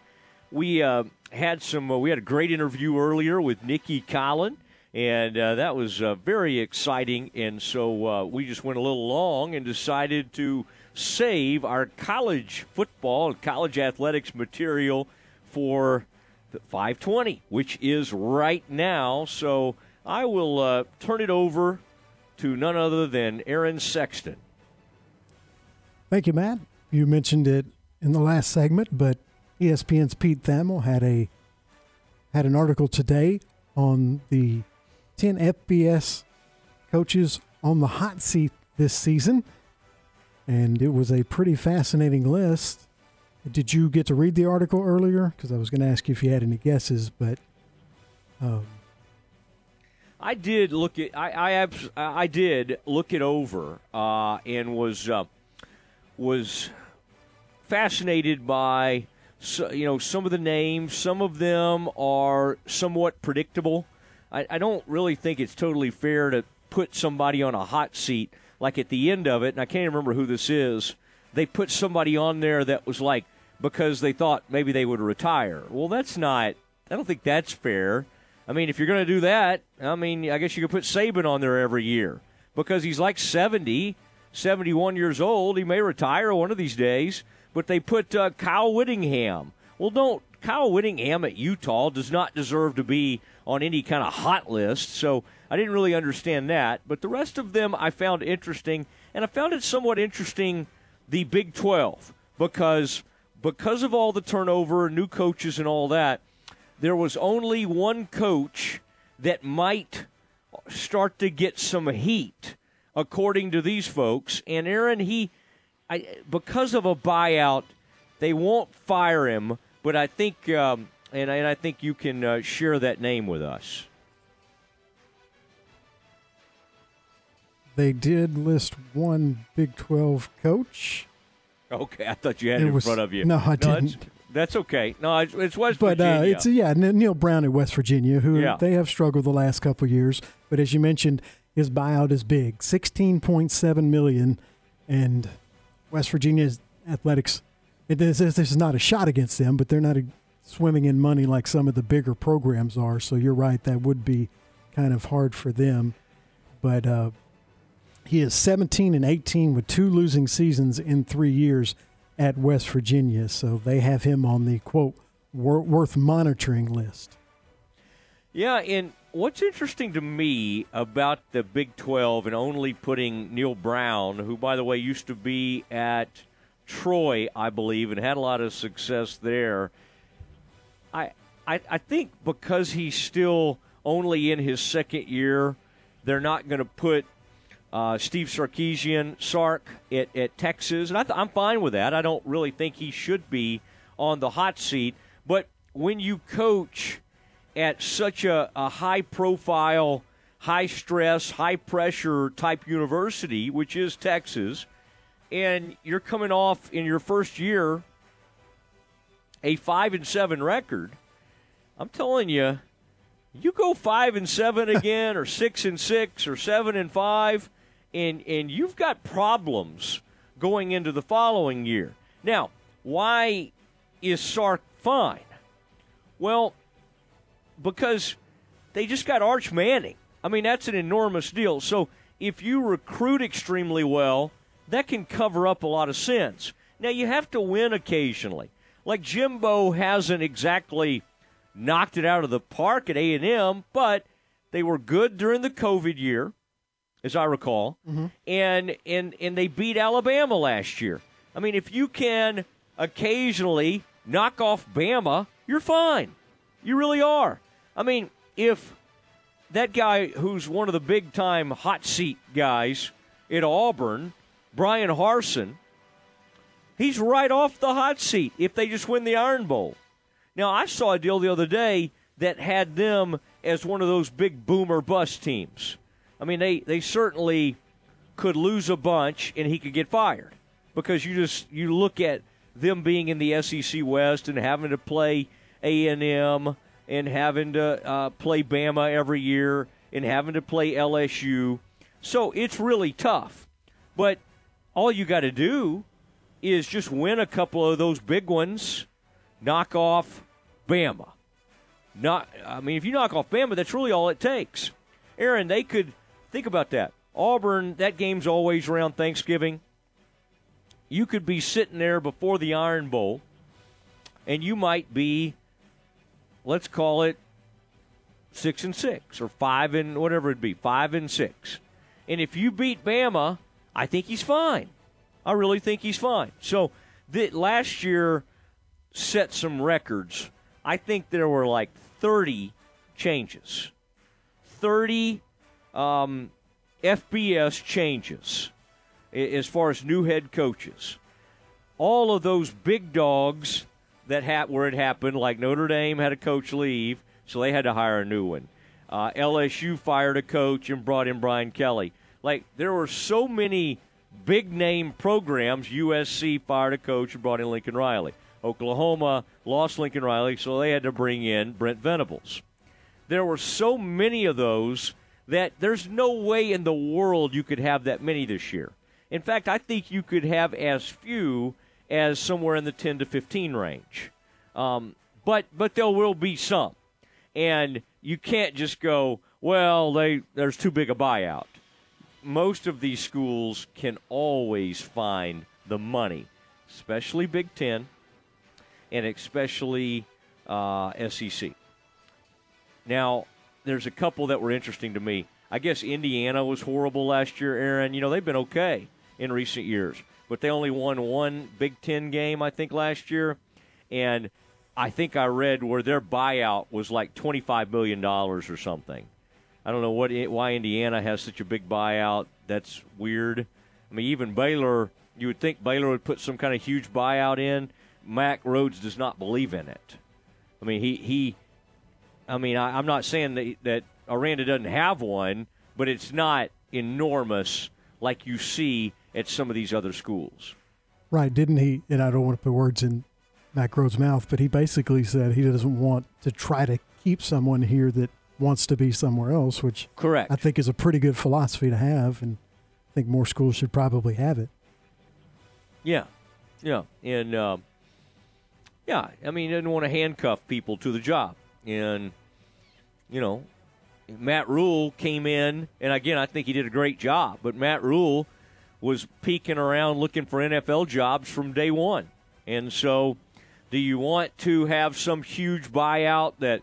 Speaker 2: We uh, had some. Uh, we had a great interview earlier with Nicki Collen, and uh, that was uh, very exciting. And so uh, we just went a little long and decided to save our college football, and college athletics material for the 520, which is right now. So I will turn it over to none other than Aaron Sexton.
Speaker 6: Thank you, Matt. You mentioned it in the last segment, but ESPN's Pete Thamel had a had an article today on the 10 FBS coaches on the hot seat this season, and it was a pretty fascinating list. Did you get to read the article earlier? Because I was going to ask you if you had any guesses, but um,
Speaker 2: I did look at I I, I did look it over uh, and was uh, was fascinated by you know some of the names. Some of them are somewhat predictable. I, I don't really think it's totally fair to put somebody on a hot seat like at the end of it. And I can't remember who this is. They put somebody on there that was like because they thought maybe they would retire. Well, that's not. I don't think that's fair. I mean, if you're going to do that, I mean, I guess you could put Saban on there every year because he's like 70, 71 years old. He may retire one of these days, but they put uh, Kyle Whittingham. Well, don't. Kyle Whittingham at Utah does not deserve to be on any kind of hot list, so I didn't really understand that. But the rest of them I found interesting, and I found it somewhat interesting the Big 12 because because of all the turnover, new coaches, and all that there was only one coach that might start to get some heat, according to these folks. And Aaron, he, I, because of a buyout, they won't fire him. But I think, um, and, I, and I think you can uh, share that name with us.
Speaker 6: they did list one Big 12 coach.
Speaker 2: Okay, I thought you had
Speaker 6: It
Speaker 2: it, in front of you.
Speaker 6: no, I
Speaker 2: that's-
Speaker 6: didn't.
Speaker 2: That's, okay. No, it's, it's West
Speaker 6: But uh,
Speaker 2: Virginia.
Speaker 6: it's yeah, Neal Brown at West Virginia, who
Speaker 2: Yeah.
Speaker 6: they have struggled the last couple of years. But as you mentioned, his buyout is big, sixteen point seven million, and West Virginia's athletics. It is, this is not a shot against them, but they're not a, swimming in money like some of the bigger programs are. So you're right, that would be kind of hard for them. But uh, he is 17 and 18 with two losing seasons in three years at West Virginia. So they have him on the quote worth monitoring list.
Speaker 2: Yeah, and what's interesting to me about the Big 12 and only putting Neal Brown, who, by the way, used to be at Troy, I believe, and had a lot of success there. I, I, I think because he's still only in his second year, they're not going to put uh, Steve Sarkisian, Sark at, at Texas, and I th- I'm fine with that. I don't really think he should be on the hot seat. But when you coach at such a, a high profile, high stress, high pressure type university, which is Texas, and you're coming off in your first year a five and seven record, I'm telling you, you go five and seven again, or six and six, or seven and five, and and you've got problems going into the following year. Now, why is Sark fine? Well, because they just got Arch Manning. I mean, that's an enormous deal. So if you recruit extremely well, that can cover up a lot of sins. Now you have to win occasionally. Like Jimbo hasn't exactly knocked it out of the park at A&M, but they were good during the COVID year. as I recall, mm-hmm. and and and they beat Alabama last year. I mean, if you can occasionally knock off Bama, you're fine. You really are. I mean, if that guy who's one of the big time hot seat guys at Auburn, Bryan Harsin, he's right off the hot seat if they just win the Iron Bowl. Now, I saw a deal the other day that had them as one of those big boomer bust teams. I mean, they, they certainly could lose a bunch and he could get fired because you just you look at them being in the SEC West and having to play A&M and having to uh, play Bama every year and having to play LSU. So it's really tough. But all you got to do is just win a couple of those big ones, knock off Bama. Not, I mean, if you knock off Bama, that's really all it takes. Aaron, they could think about that. Auburn, that game's always around Thanksgiving. You could be sitting there before the Iron Bowl, and you might be, let's call it six and six or five and whatever it'd be, five and six. And if you beat Bama, I think he's fine. I really think he's fine. So that last year set some records. I think there were like 30 changes, 30 um, FBS changes as far as new head coaches. All of those big dogs that ha- where it happened, like Notre Dame had a coach leave, so they had to hire a new one. Uh, LSU fired a coach and brought in Brian Kelly. Like there were so many big name programs. USC fired a coach and brought in Lincoln Riley. Oklahoma lost Lincoln Riley, so they had to bring in Brent Venables. There were so many of those that there's no way in the world you could have that many this year. In fact, I think you could have as few as somewhere in the 10 to 15 range. Um, but but there will be some, and you can't just go, well, they there's too big a buyout. Most of these schools can always find the money, especially Big Ten, and especially uh, SEC. Now, there's a couple that were interesting to me. I guess Indiana was horrible last year, Aaron. You know, they've been okay in recent years, but they only won one Big Ten game, I think, last year. And I think I read where their buyout was like $25 million or something. I don't know what why Indiana has such a big buyout. That's weird. I mean, even Baylor, you would think Baylor would put some kind of huge buyout in. Mack Rhoades does not believe in it. I mean, he, he I mean, I, I'm not saying that, that Aranda doesn't have one, but it's not enormous like you see at some of these other schools.
Speaker 6: Right, didn't he? And I don't want to put words in Mack Rhoades' mouth, but he basically said he doesn't want to try to keep someone here that wants to be somewhere else, which
Speaker 2: correct
Speaker 6: I think is a pretty good philosophy to have, and I think more schools should probably have it.
Speaker 2: Yeah, yeah, and um, yeah, I mean, he didn't want to handcuff people to the job, and you know, Matt Rhule came in, and again, I think he did a great job. But Matt Rhule was peeking around looking for NFL jobs from day one, and so, do you want to have some huge buyout that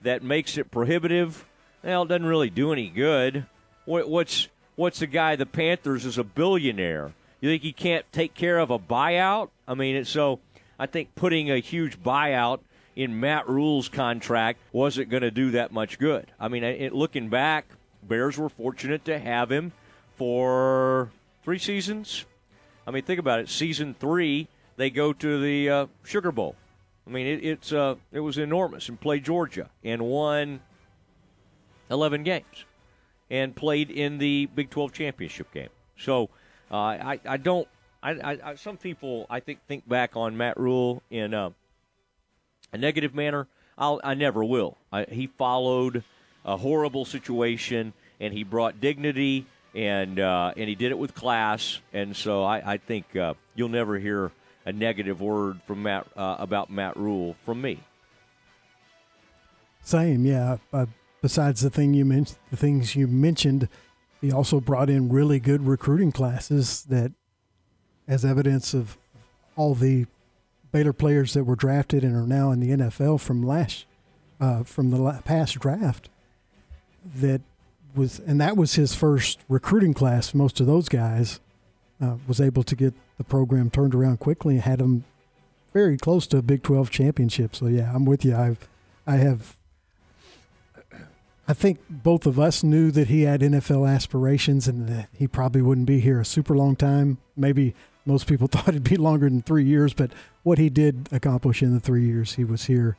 Speaker 2: that makes it prohibitive? Well, it doesn't really do any good. What, what's what's the guy? The Panthers is a billionaire. You think he can't take care of a buyout? I mean, so. I think putting a huge buyout in Matt Rhule's contract wasn't going to do that much good. I mean, it, looking back, Bears were fortunate to have him for three seasons. I mean, think about it. Season three, they go to the uh, Sugar Bowl. I mean, it, it's uh, it was enormous and played Georgia and won eleven games and played in the Big Twelve championship game. So uh, I I don't I, I, I, some people I think think back on Matt Rhule in uh, a negative manner. I'll, I never will. He followed a horrible situation and he brought dignity and uh, and he did it with class. And so I, I think uh, you'll never hear a negative word from Matt uh, about Matt Rhule from me.
Speaker 6: Same, yeah. Uh, besides the thing you mentioned, the things you mentioned, he also brought in really good recruiting classes that, as evidence of all the Baylor players that were drafted and are now in the NFL from last, uh, from the past draft, that was, and that was his first recruiting class. Most of those guys uh, was able to get the program turned around quickly and had them very close to a Big Twelve championship. So yeah, I'm with you. I've I have. I think both of us knew that he had NFL aspirations and that he probably wouldn't be here a super long time. Maybe most people thought it'd be longer than three years, but what he did accomplish in the three years he was here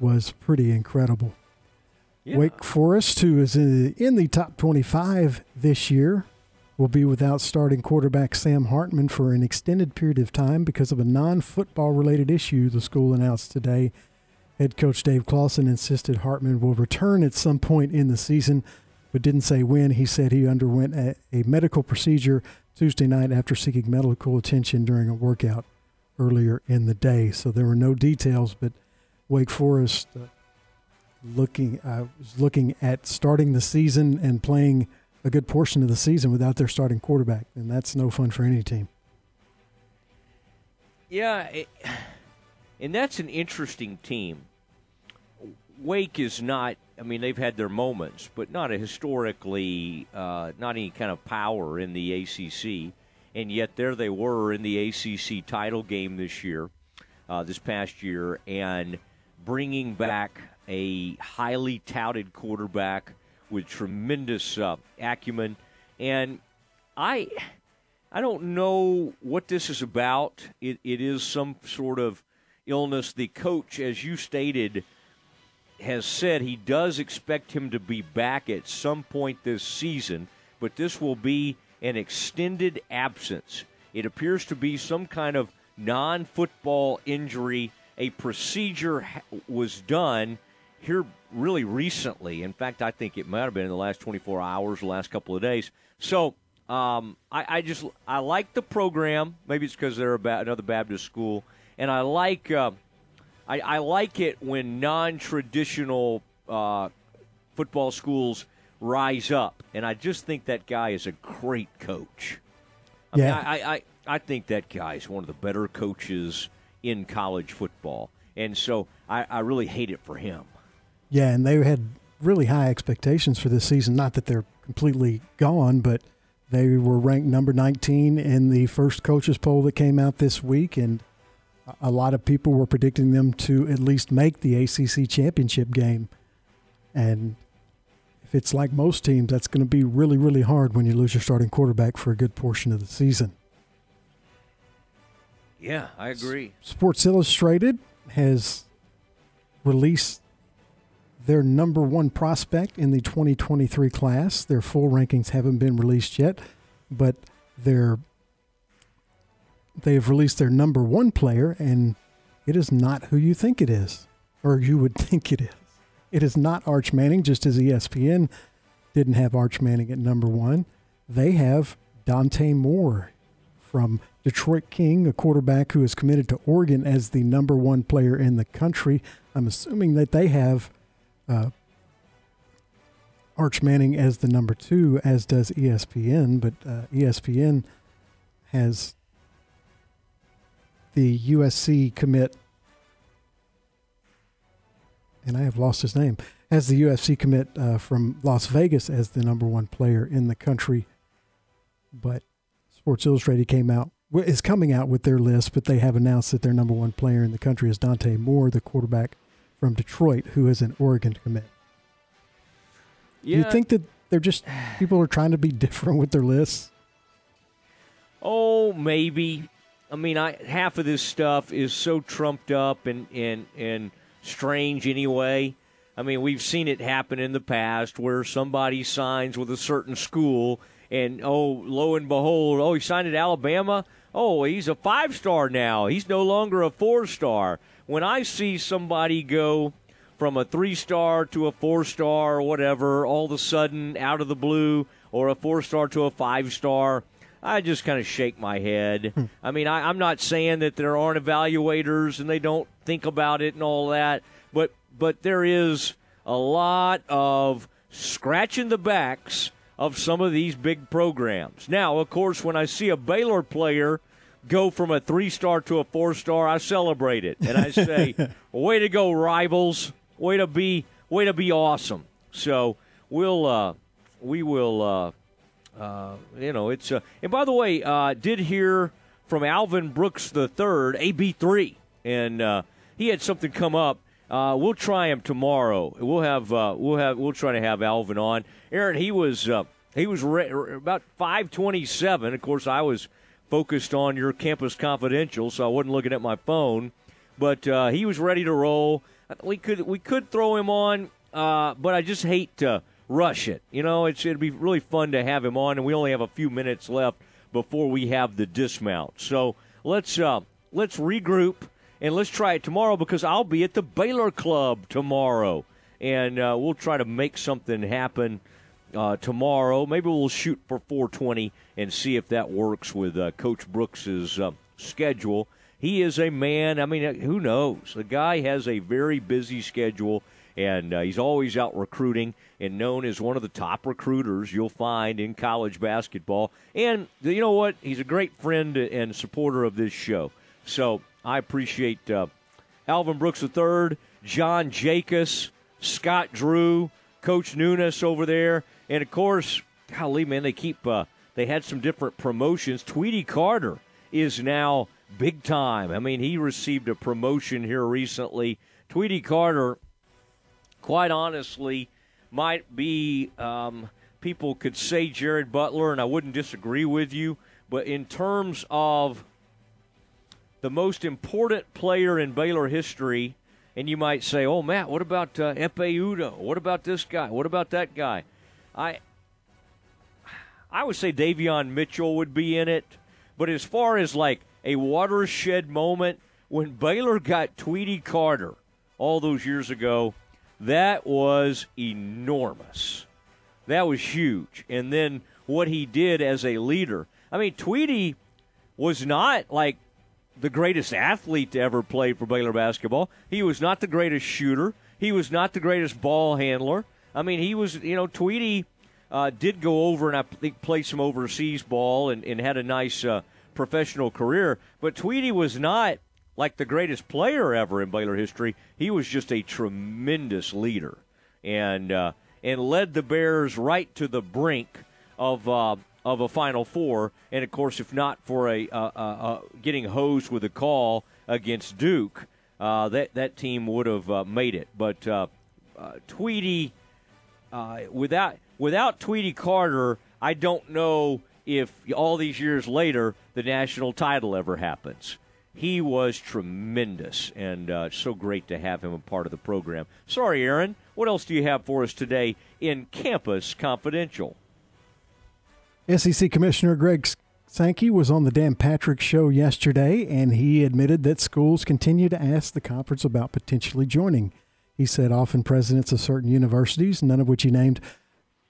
Speaker 6: was pretty incredible.
Speaker 2: Yeah.
Speaker 6: Wake Forest, who is in the top 25 this year, will be without starting quarterback Sam Hartman for an extended period of time because of a non football related issue, the school announced today. Head coach Dave Clawson insisted Hartman will return at some point in the season, but didn't say when. He said he underwent a, a medical procedure Tuesday night after seeking medical attention during a workout earlier in the day. So there were no details, but Wake Forest uh, looking uh, was looking at starting the season and playing a good portion of the season without their starting quarterback, and that's no fun for any team.
Speaker 2: Yeah, it, and that's an interesting team. Wake is not. I mean, they've had their moments, but not a historically, uh, not any kind of power in the ACC. And yet, there they were in the ACC title game this year, uh, this past year, and bringing back a highly touted quarterback with tremendous uh, acumen. And I, I don't know what this is about. It, it is some sort of illness. The coach, as you stated, has said he does expect him to be back at some point this season, but this will be an extended absence. It appears to be some kind of non football injury. A procedure was done here really recently. In fact, I think it might have been in the last 24 hours, the last couple of days. So um, I, I, just I like the program. Maybe it's because they're about another Baptist school, and I like uh, I, I, like it when non-traditional uh, football schools rise up, and I just think that guy is a great coach. I
Speaker 6: yeah,
Speaker 2: mean, I, I, I think that guy is one of the better coaches in college football, and so I, I really hate it for him.
Speaker 6: Yeah, and they had really high expectations for this season. Not that they're completely gone, but they were ranked number 19 in the first coaches poll that came out this week, and a lot of people were predicting them to at least make the ACC championship game. And if it's like most teams, that's going to be really, really hard when you lose your starting quarterback for a good portion of the season.
Speaker 2: Yeah, I agree.
Speaker 6: Sports Illustrated has released their number one prospect in the 2023 class. Their full rankings haven't been released yet, but their they have released their number one player, and it is not who you think it is, or you would think it is. It is not Arch Manning, just as ESPN didn't have Arch Manning at number one. They have Dante Moore from Detroit King, a quarterback who is committed to Oregon as the number one player in the country. I'm assuming that they have uh, Arch Manning as the number two, as does ESPN, but uh, ESPN has the USC commit, and I have lost his name, has the UFC commit uh, from Las Vegas as the number one player in the country. But Sports Illustrated came out is coming out with their list, but they have announced that their number one player in the country is Dante Moore, the quarterback from Detroit, who is an Oregon commit.
Speaker 2: Yeah.
Speaker 6: You think that they're just people are trying to be different with their lists?
Speaker 2: Oh, maybe. I mean, I half of this stuff is so trumped up and and and strange anyway. I mean, we've seen it happen in the past where somebody signs with a certain school, and oh, lo and behold, oh, he signed at Alabama. Oh, he's a five star now. He's no longer a four star. When I see somebody go from a three star to a four star or whatever, all of a sudden out of the blue, or a four star to a five star, I just kind of shake my head. Hmm. I mean, I, I'm not saying that there aren't evaluators and they don't think about it and all that, but but there is a lot of scratching the backs of some of these big programs. Now, of course, when I see a Baylor player go from a three star to a four star, I celebrate it and I say, "Way to go, rivals! Way to be, way to be awesome!" So we'll uh, we will. Uh, uh, you know, it's. Uh, and by the way, uh, did hear from Alvin Brooks the third, AB three, and uh, he had something come up. Uh, we'll try him tomorrow. We'll have uh, we'll have we'll try to have Alvin on. Aaron, he was uh, he was re- about five twenty seven. Of course, I was focused on your campus confidential, so I wasn't looking at my phone. But uh, he was ready to roll. We could we could throw him on, uh, but I just hate to rush it. You know, it's it'd be really fun to have him on, and we only have a few minutes left before we have the dismount. So let's uh, let's regroup and let's try it tomorrow because I'll be at the Baylor Club tomorrow, and uh, we'll try to make something happen uh, tomorrow. Maybe we'll shoot for 420 and see if that works with uh, Coach Brooks's uh, schedule. He is a man. I mean, who knows? The guy has a very busy schedule, and uh, he's always out recruiting and known as one of the top recruiters you'll find in college basketball. And you know what? He's a great friend and supporter of this show. So I appreciate uh, Alvin Brooks III, John Jakus, Scott Drew, Coach Nunes over there, and of course, golly, man, they keep uh, they had some different promotions. Tweety Carter is now big time. I mean, he received a promotion here recently. Tweety Carter, quite honestly, might be um, people could say Jared Butler, and I wouldn't disagree with you. But in terms of the most important player in Baylor history, and you might say, "Oh, Matt, what about uh, Ekpe Udoh? What about this guy? What about that guy?" I I would say Davion Mitchell would be in it, but as far as like a watershed moment when Baylor got Tweety Carter all those years ago, that was enormous. That was huge. And then what he did as a leader. I mean, Tweety was not like the greatest athlete to ever play for Baylor basketball. He was not the greatest shooter. He was not the greatest ball handler. I mean, he was, you know, Tweety uh, did go over and I think played some overseas ball and, and had a nice uh, professional career. But Tweety was not like the greatest player ever in Baylor history. He was just a tremendous leader and uh, and led the Bears right to the brink of uh, of a Final Four. And of course, if not for a uh, uh, uh getting hosed with a call against Duke, uh, that that team would have made it. But Tweety, without without Tweety Carter, I don't know if all these years later the national title ever happens. He was tremendous and uh, so great to have him a part of the program. Sorry, Aaron. What else do you have for us today in Campus Confidential?
Speaker 6: SEC Commissioner Greg Sankey was on the Dan Patrick Show yesterday, and he admitted that schools continue to ask the conference about potentially joining. He said often presidents of certain universities, none of which he named,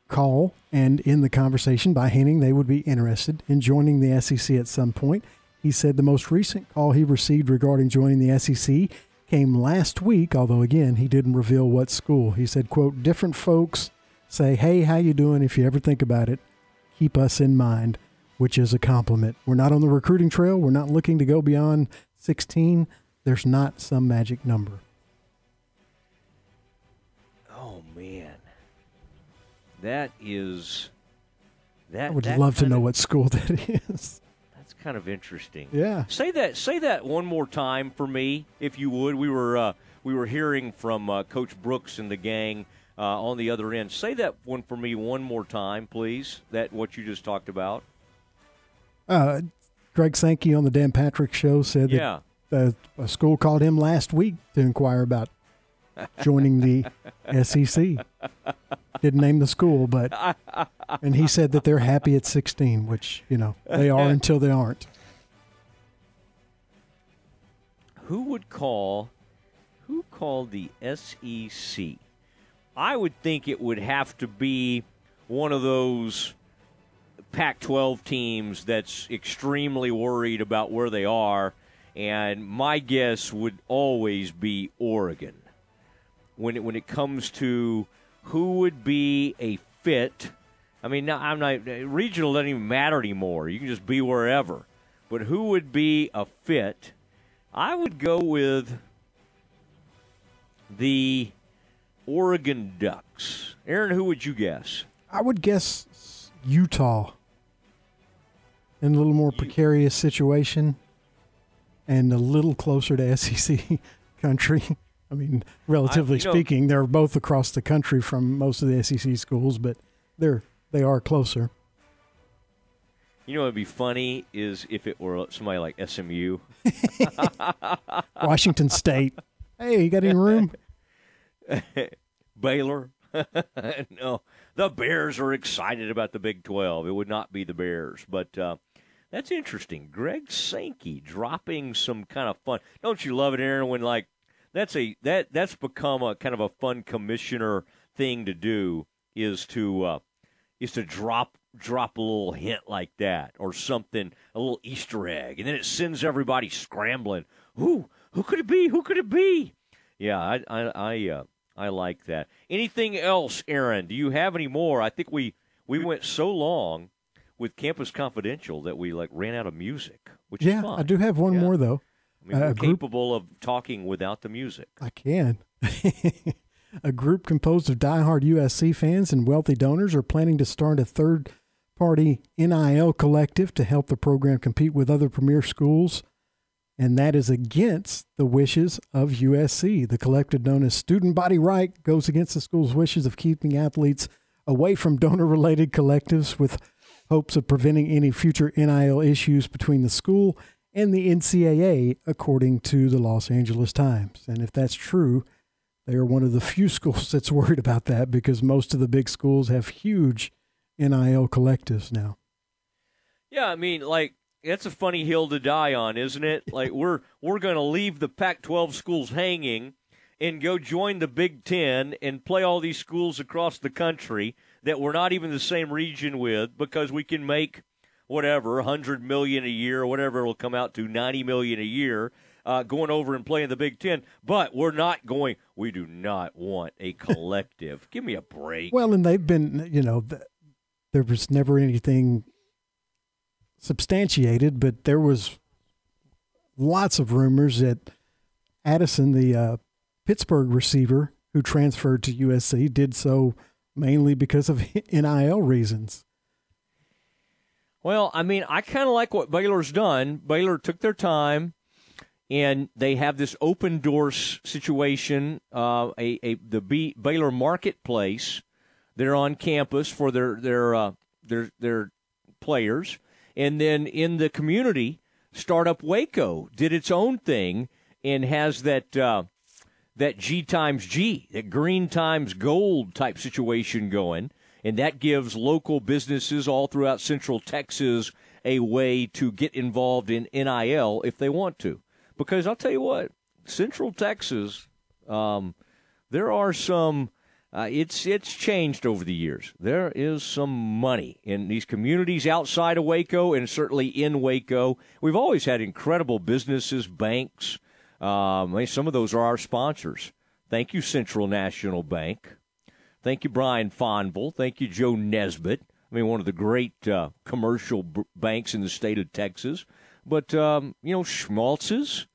Speaker 6: call and in the conversation by hinting they would be interested in joining the SEC at some point. He said the most recent call he received regarding joining the SEC came last week, although again, he didn't reveal what school. He said, quote, different folks say, "Hey, how you doing if you ever think about it? Keep us in mind." Which is a compliment. We're not on the recruiting trail. We're not looking to go beyond 16. There's not some magic number.
Speaker 2: That is that
Speaker 6: I would love to know
Speaker 2: of-
Speaker 6: what school that is.
Speaker 2: That's kind of interesting.
Speaker 6: Yeah.
Speaker 2: Say that. Say that one more time for me, if you would. We were uh, we were hearing from uh, Coach Brooks and the gang uh, on the other end. Say that one for me one more time, please. That what you just talked about.
Speaker 6: Uh, Greg Sankey on the Dan Patrick Show said
Speaker 2: Yeah.
Speaker 6: that a school called him last week to inquire about joining the SEC. Didn't name the school, but and he said that they're happy at 16, which you know they are until they aren't.
Speaker 2: Who would call? Who called the SEC? I would think it would have to be one of those Pac-12 teams that's extremely worried about where they are, and my guess would always be Oregon. When it when it comes to who would be a fit, I mean, I'm not regional doesn't even matter anymore. You can just be wherever. But who would be a fit? I would go with the Oregon Ducks. Aaron, who would you guess?
Speaker 6: I would guess Utah in a little more precarious situation and a little closer to SEC country. I mean, relatively
Speaker 2: I- you know-
Speaker 6: speaking, they're both across the country from most of the SEC schools, but they're they are closer.
Speaker 2: You know what would be funny is if it were somebody like SMU.
Speaker 6: Washington State. Hey, you got any room?
Speaker 2: Baylor. no, the Bears are excited about the Big 12. It would not be the Bears, but uh, that's interesting. Greg Sankey dropping some kind of fun. Don't you love it, Aaron? When like that's a that that's become a kind of a fun commissioner thing to do is to uh, is to drop drop a little hint like that or something, a little Easter egg, and then it sends everybody scrambling. Who who could it be? Who could it be? Yeah, I I I, uh, I like that. Anything else, Aaron? Do you have any more? I think we we went so long with Campus Confidential that we like ran out of music, which is
Speaker 6: yeah. I do have one
Speaker 2: Yeah.
Speaker 6: more though.
Speaker 2: I mean,
Speaker 6: Uh,
Speaker 2: we're
Speaker 6: a group
Speaker 2: capable of talking without the music.
Speaker 6: I can. a group composed of diehard USC fans and wealthy donors are planning to start a third party NIL collective to help the program compete with other premier schools. And that is against the wishes of USC. The collective, known as Student Body Right, goes against the school's wishes of keeping athletes away from donor related collectives with hopes of preventing any future NIL issues between the school and the NCAA, according to the Los Angeles Times. And if that's true, they are one of the few schools that's worried about that because most of the big schools have huge NIL collectives now.
Speaker 2: Yeah, I mean, like that's a funny hill to die on, isn't it? Like we're we're going to leave the Pac-12 schools hanging and go join the Big 10 and play all these schools across the country that we're not even the same region with because we can make whatever 100 million a year or whatever it'll come out to 90 million a year uh, going over and playing the Big 10, but we're not going we do not want a collective. Give me a break.
Speaker 6: Well, and they've been, you know, th- there was never anything substantiated, but there was lots of rumors that Addison, the uh, Pittsburgh receiver who transferred to USC, did so mainly because of NIL reasons.
Speaker 2: Well, I mean, I kind of like what Baylor's done. Baylor took their time, and they have this open doors situation. Uh, a, a the B, Baylor Marketplace. They're on campus for their their uh, their their players, and then in the community, Startup Waco did its own thing and has that. Uh, that G times G, that green times gold type situation going. And that gives local businesses all throughout Central Texas a way to get involved in NIL if they want to. Because I'll tell you what, Central Texas, um, there are some. Uh, it's it's changed over the years. There is some money in these communities outside of Waco, and certainly in Waco. We've always had incredible businesses, banks. Um, some of those are our sponsors. Thank you, Central National Bank. Thank you, Brian Fonville. Thank you, Joe Nesbitt. I mean, one of the great uh, commercial b- banks in the state of Texas. But um, you know, Schmaltz's,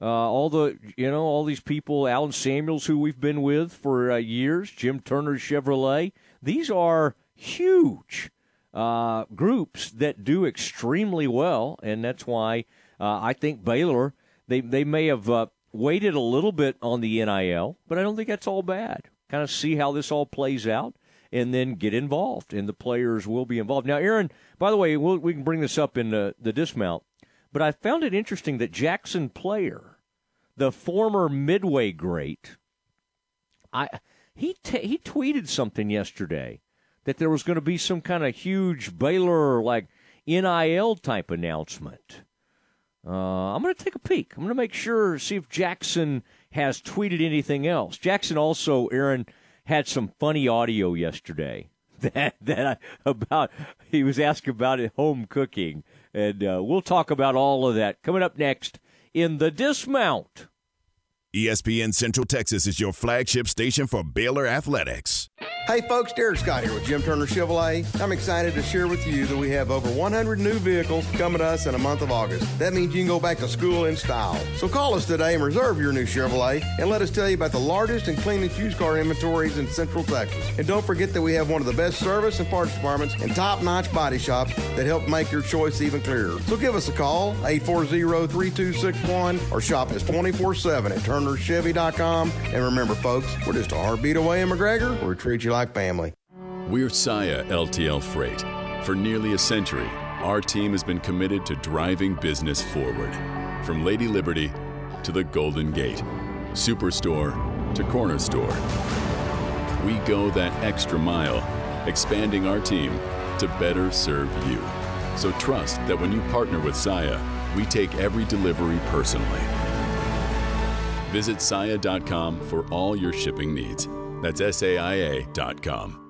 Speaker 2: uh, all the you know, all these people, Allen Samuels, who we've been with for uh, years, Jim Turner Chevrolet. These are huge uh, groups that do extremely well, and that's why uh, I think Baylor they they may have uh, waited a little bit on the NIL, but I don't think that's all bad. Kind of see how this all plays out, and then get involved, and the players will be involved. Now, Aaron, by the way, we'll, we can bring this up in the, the dismount, but I found it interesting that Jackson Player, the former Midway great, I he t- he tweeted something yesterday that there was going to be some kind of huge Baylor like NIL type announcement. Uh, I'm going to take a peek. I'm going to make sure see if Jackson has tweeted anything else. Jackson also, Aaron, had some funny audio yesterday that that I, about he was asked about it, home cooking, and uh, we'll talk about all of that coming up next in the dismount.
Speaker 7: ESPN Central Texas is your flagship station for Baylor Athletics.
Speaker 10: Hey folks, Derek Scott here with Jim Turner Chevrolet. I'm excited to share with you that we have over 100 new vehicles coming to us in the month of August. That means you can go back to school in style. So call us today and reserve your new Chevrolet and let us tell you about the largest and cleanest used car inventories in Central Texas. And don't forget that we have one of the best service and parts departments and top-notch body shops that help make your choice even clearer. So give us a call, 840-3261 or shop us 24-7 at turnerchevy.com. And remember folks, we're just a heartbeat away in McGregor where we treat you like family.
Speaker 36: We're Saia LTL Freight. For nearly a century, our team has been committed to driving business forward. From Lady Liberty to the Golden Gate, Superstore to Corner Store. We go that extra mile, expanding our team to better serve you. So trust that when you partner with Saia, we take every delivery personally. Visit Saia.com for all your shipping needs. That's SAIA.com.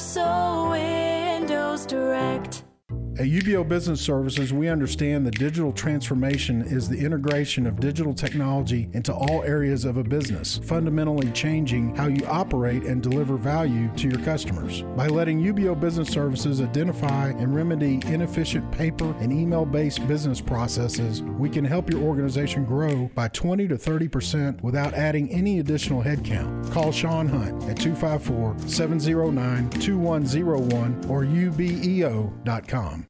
Speaker 31: Universal Windows Direct.
Speaker 37: At UBEO Business Services, we understand that digital transformation is the integration of digital technology into all areas of a business, fundamentally changing how you operate and deliver value to your customers. By letting UBEO Business Services identify and remedy inefficient paper and email based business processes, we can help your organization grow by 20 to 30% without adding any additional headcount. Call Sean Hunt at 254 709 2101 or ubeo.com.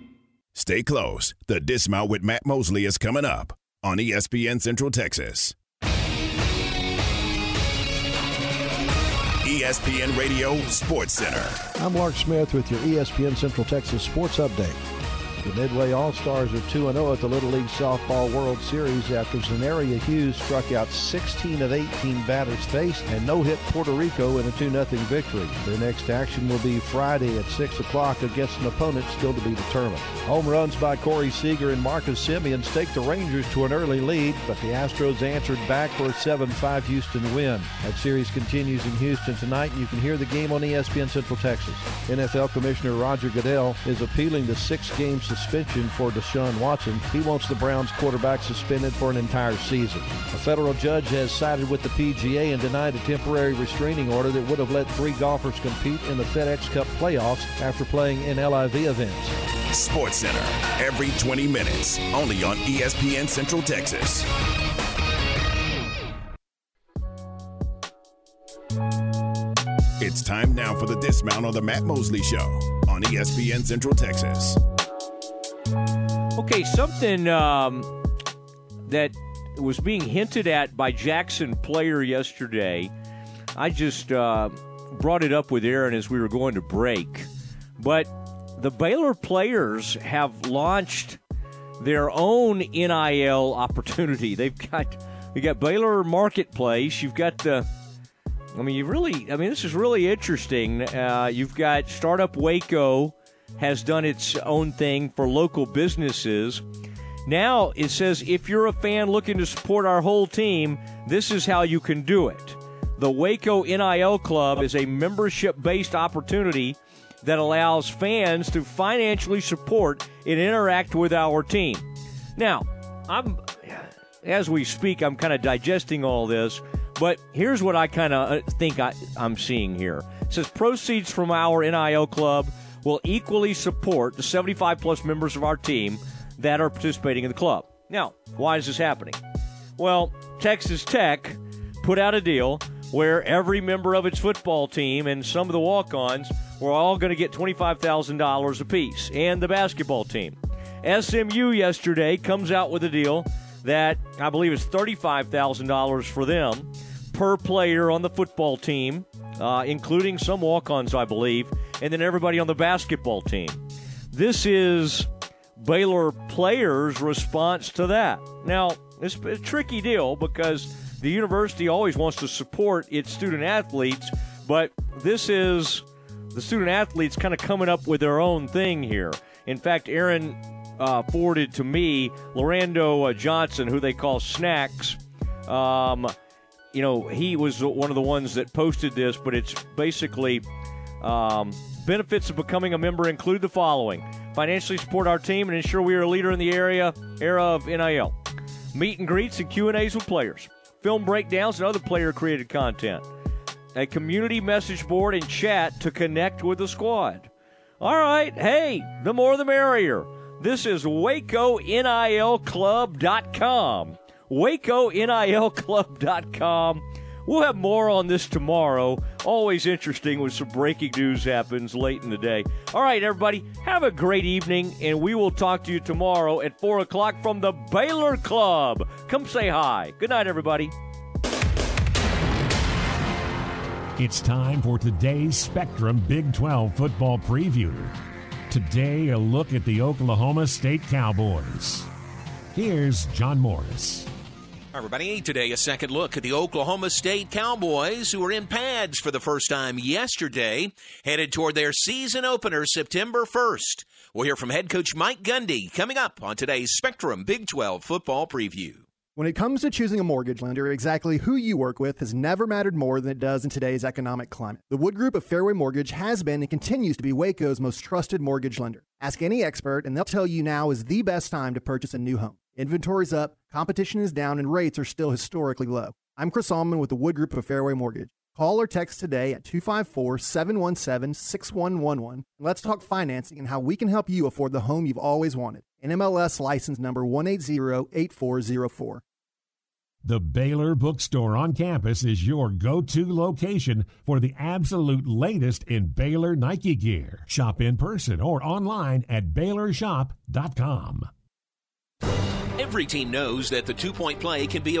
Speaker 7: Stay close. The Dismount with Matt Mosley is coming up on ESPN Central Texas. ESPN Radio Sports Center.
Speaker 14: I'm Mark Smith with your ESPN Central Texas Sports Update. The Midway All Stars are 2 0 at the Little League Softball World Series after Zenaria Hughes struck out 16 of 18 batters faced and no hit Puerto Rico in a 2 0 victory. Their next action will be Friday at 6 o'clock against an opponent still to be determined. Home runs by Corey Seager and Marcus Semien staked the Rangers to an early lead, but the Astros answered back for a 7 5 Houston win. That series continues in Houston tonight, and you can hear the game on ESPN Central Texas. NFL Commissioner Roger Goodell is appealing the six game suspension for Deshaun Watson. He wants the Browns quarterback suspended for an entire season. A federal judge has sided with the PGA and denied a temporary restraining order that would have let three golfers compete in the FedEx Cup playoffs after playing in LIV events.
Speaker 7: Sports Center, every 20 minutes, only on ESPN Central Texas. It's time now for the dismount on the Matt Mosley Show on ESPN Central Texas.
Speaker 2: Okay, something um, that was being hinted at by Jackson Player yesterday. I just uh, brought it up with Aaron as we were going to break. But the Baylor players have launched their own NIL opportunity. They've got you got Baylor Marketplace. You've got the. I mean, you really. I mean, this is really interesting. Uh, you've got Startup Waco has done its own thing for local businesses. Now it says if you're a fan looking to support our whole team, this is how you can do it. The Waco NIL Club is a membership based opportunity that allows fans to financially support and interact with our team. Now, I'm as we speak, I'm kind of digesting all this, but here's what I kind of uh, think I, I'm seeing here. It says proceeds from our NIL club will equally support the 75 plus members of our team that are participating in the club. Now, why is this happening? Well, Texas Tech put out a deal where every member of its football team and some of the walk ons were all going to get $25,000 apiece, and the basketball team. SMU yesterday comes out with a deal that I believe is $35,000 for them per player on the football team, uh, including some walk ons, I believe, and then everybody on the basketball team. This is Baylor players' response to that. Now, it's a tricky deal because the university always wants to support its student athletes, but this is the student athletes kind of coming up with their own thing here. In fact, Aaron uh, forwarded to me Lorando uh, Johnson, who they call Snacks. Um, you know, he was one of the ones that posted this, but it's basically um, benefits of becoming a member include the following: financially support our team and ensure we are a leader in the area era of NIL. Meet and greets and Q and A's with players, film breakdowns and other player-created content, a community message board and chat to connect with the squad. All right, hey, the more the merrier. This is WacoNILClub.com. WacoNILClub.com. We'll have more on this tomorrow. Always interesting when some breaking news happens late in the day. All right, everybody, have a great evening, and we will talk to you tomorrow at 4 o'clock from the Baylor Club. Come say hi. Good night, everybody.
Speaker 38: It's time for today's Spectrum Big 12 football preview. Today, a look at the Oklahoma State Cowboys. Here's John Morris.
Speaker 39: Everybody. Today, a second look at the Oklahoma State Cowboys, who are in pads for the first time yesterday, headed toward their season opener September 1st. We'll hear from head coach Mike Gundy coming up on today's Spectrum Big 12 football preview.
Speaker 40: When it comes to choosing a mortgage lender, exactly who you work with has never mattered more than it does in today's economic climate. The Wood Group of Fairway Mortgage has been and continues to be Waco's most trusted mortgage lender. Ask any expert, and they'll tell you now is the best time to purchase a new home. Inventory's up, competition is down, and rates are still historically low. I'm Chris Allman with the Wood Group of Fairway Mortgage. Call or text today at 254 717 6111 and let's talk financing and how we can help you afford the home you've always wanted. NMLS license number 1808404.
Speaker 38: The Baylor Bookstore on campus is your go to location for the absolute latest in Baylor Nike gear. Shop in person or online at BaylorShop.com.
Speaker 39: Every team knows that the two point play can be a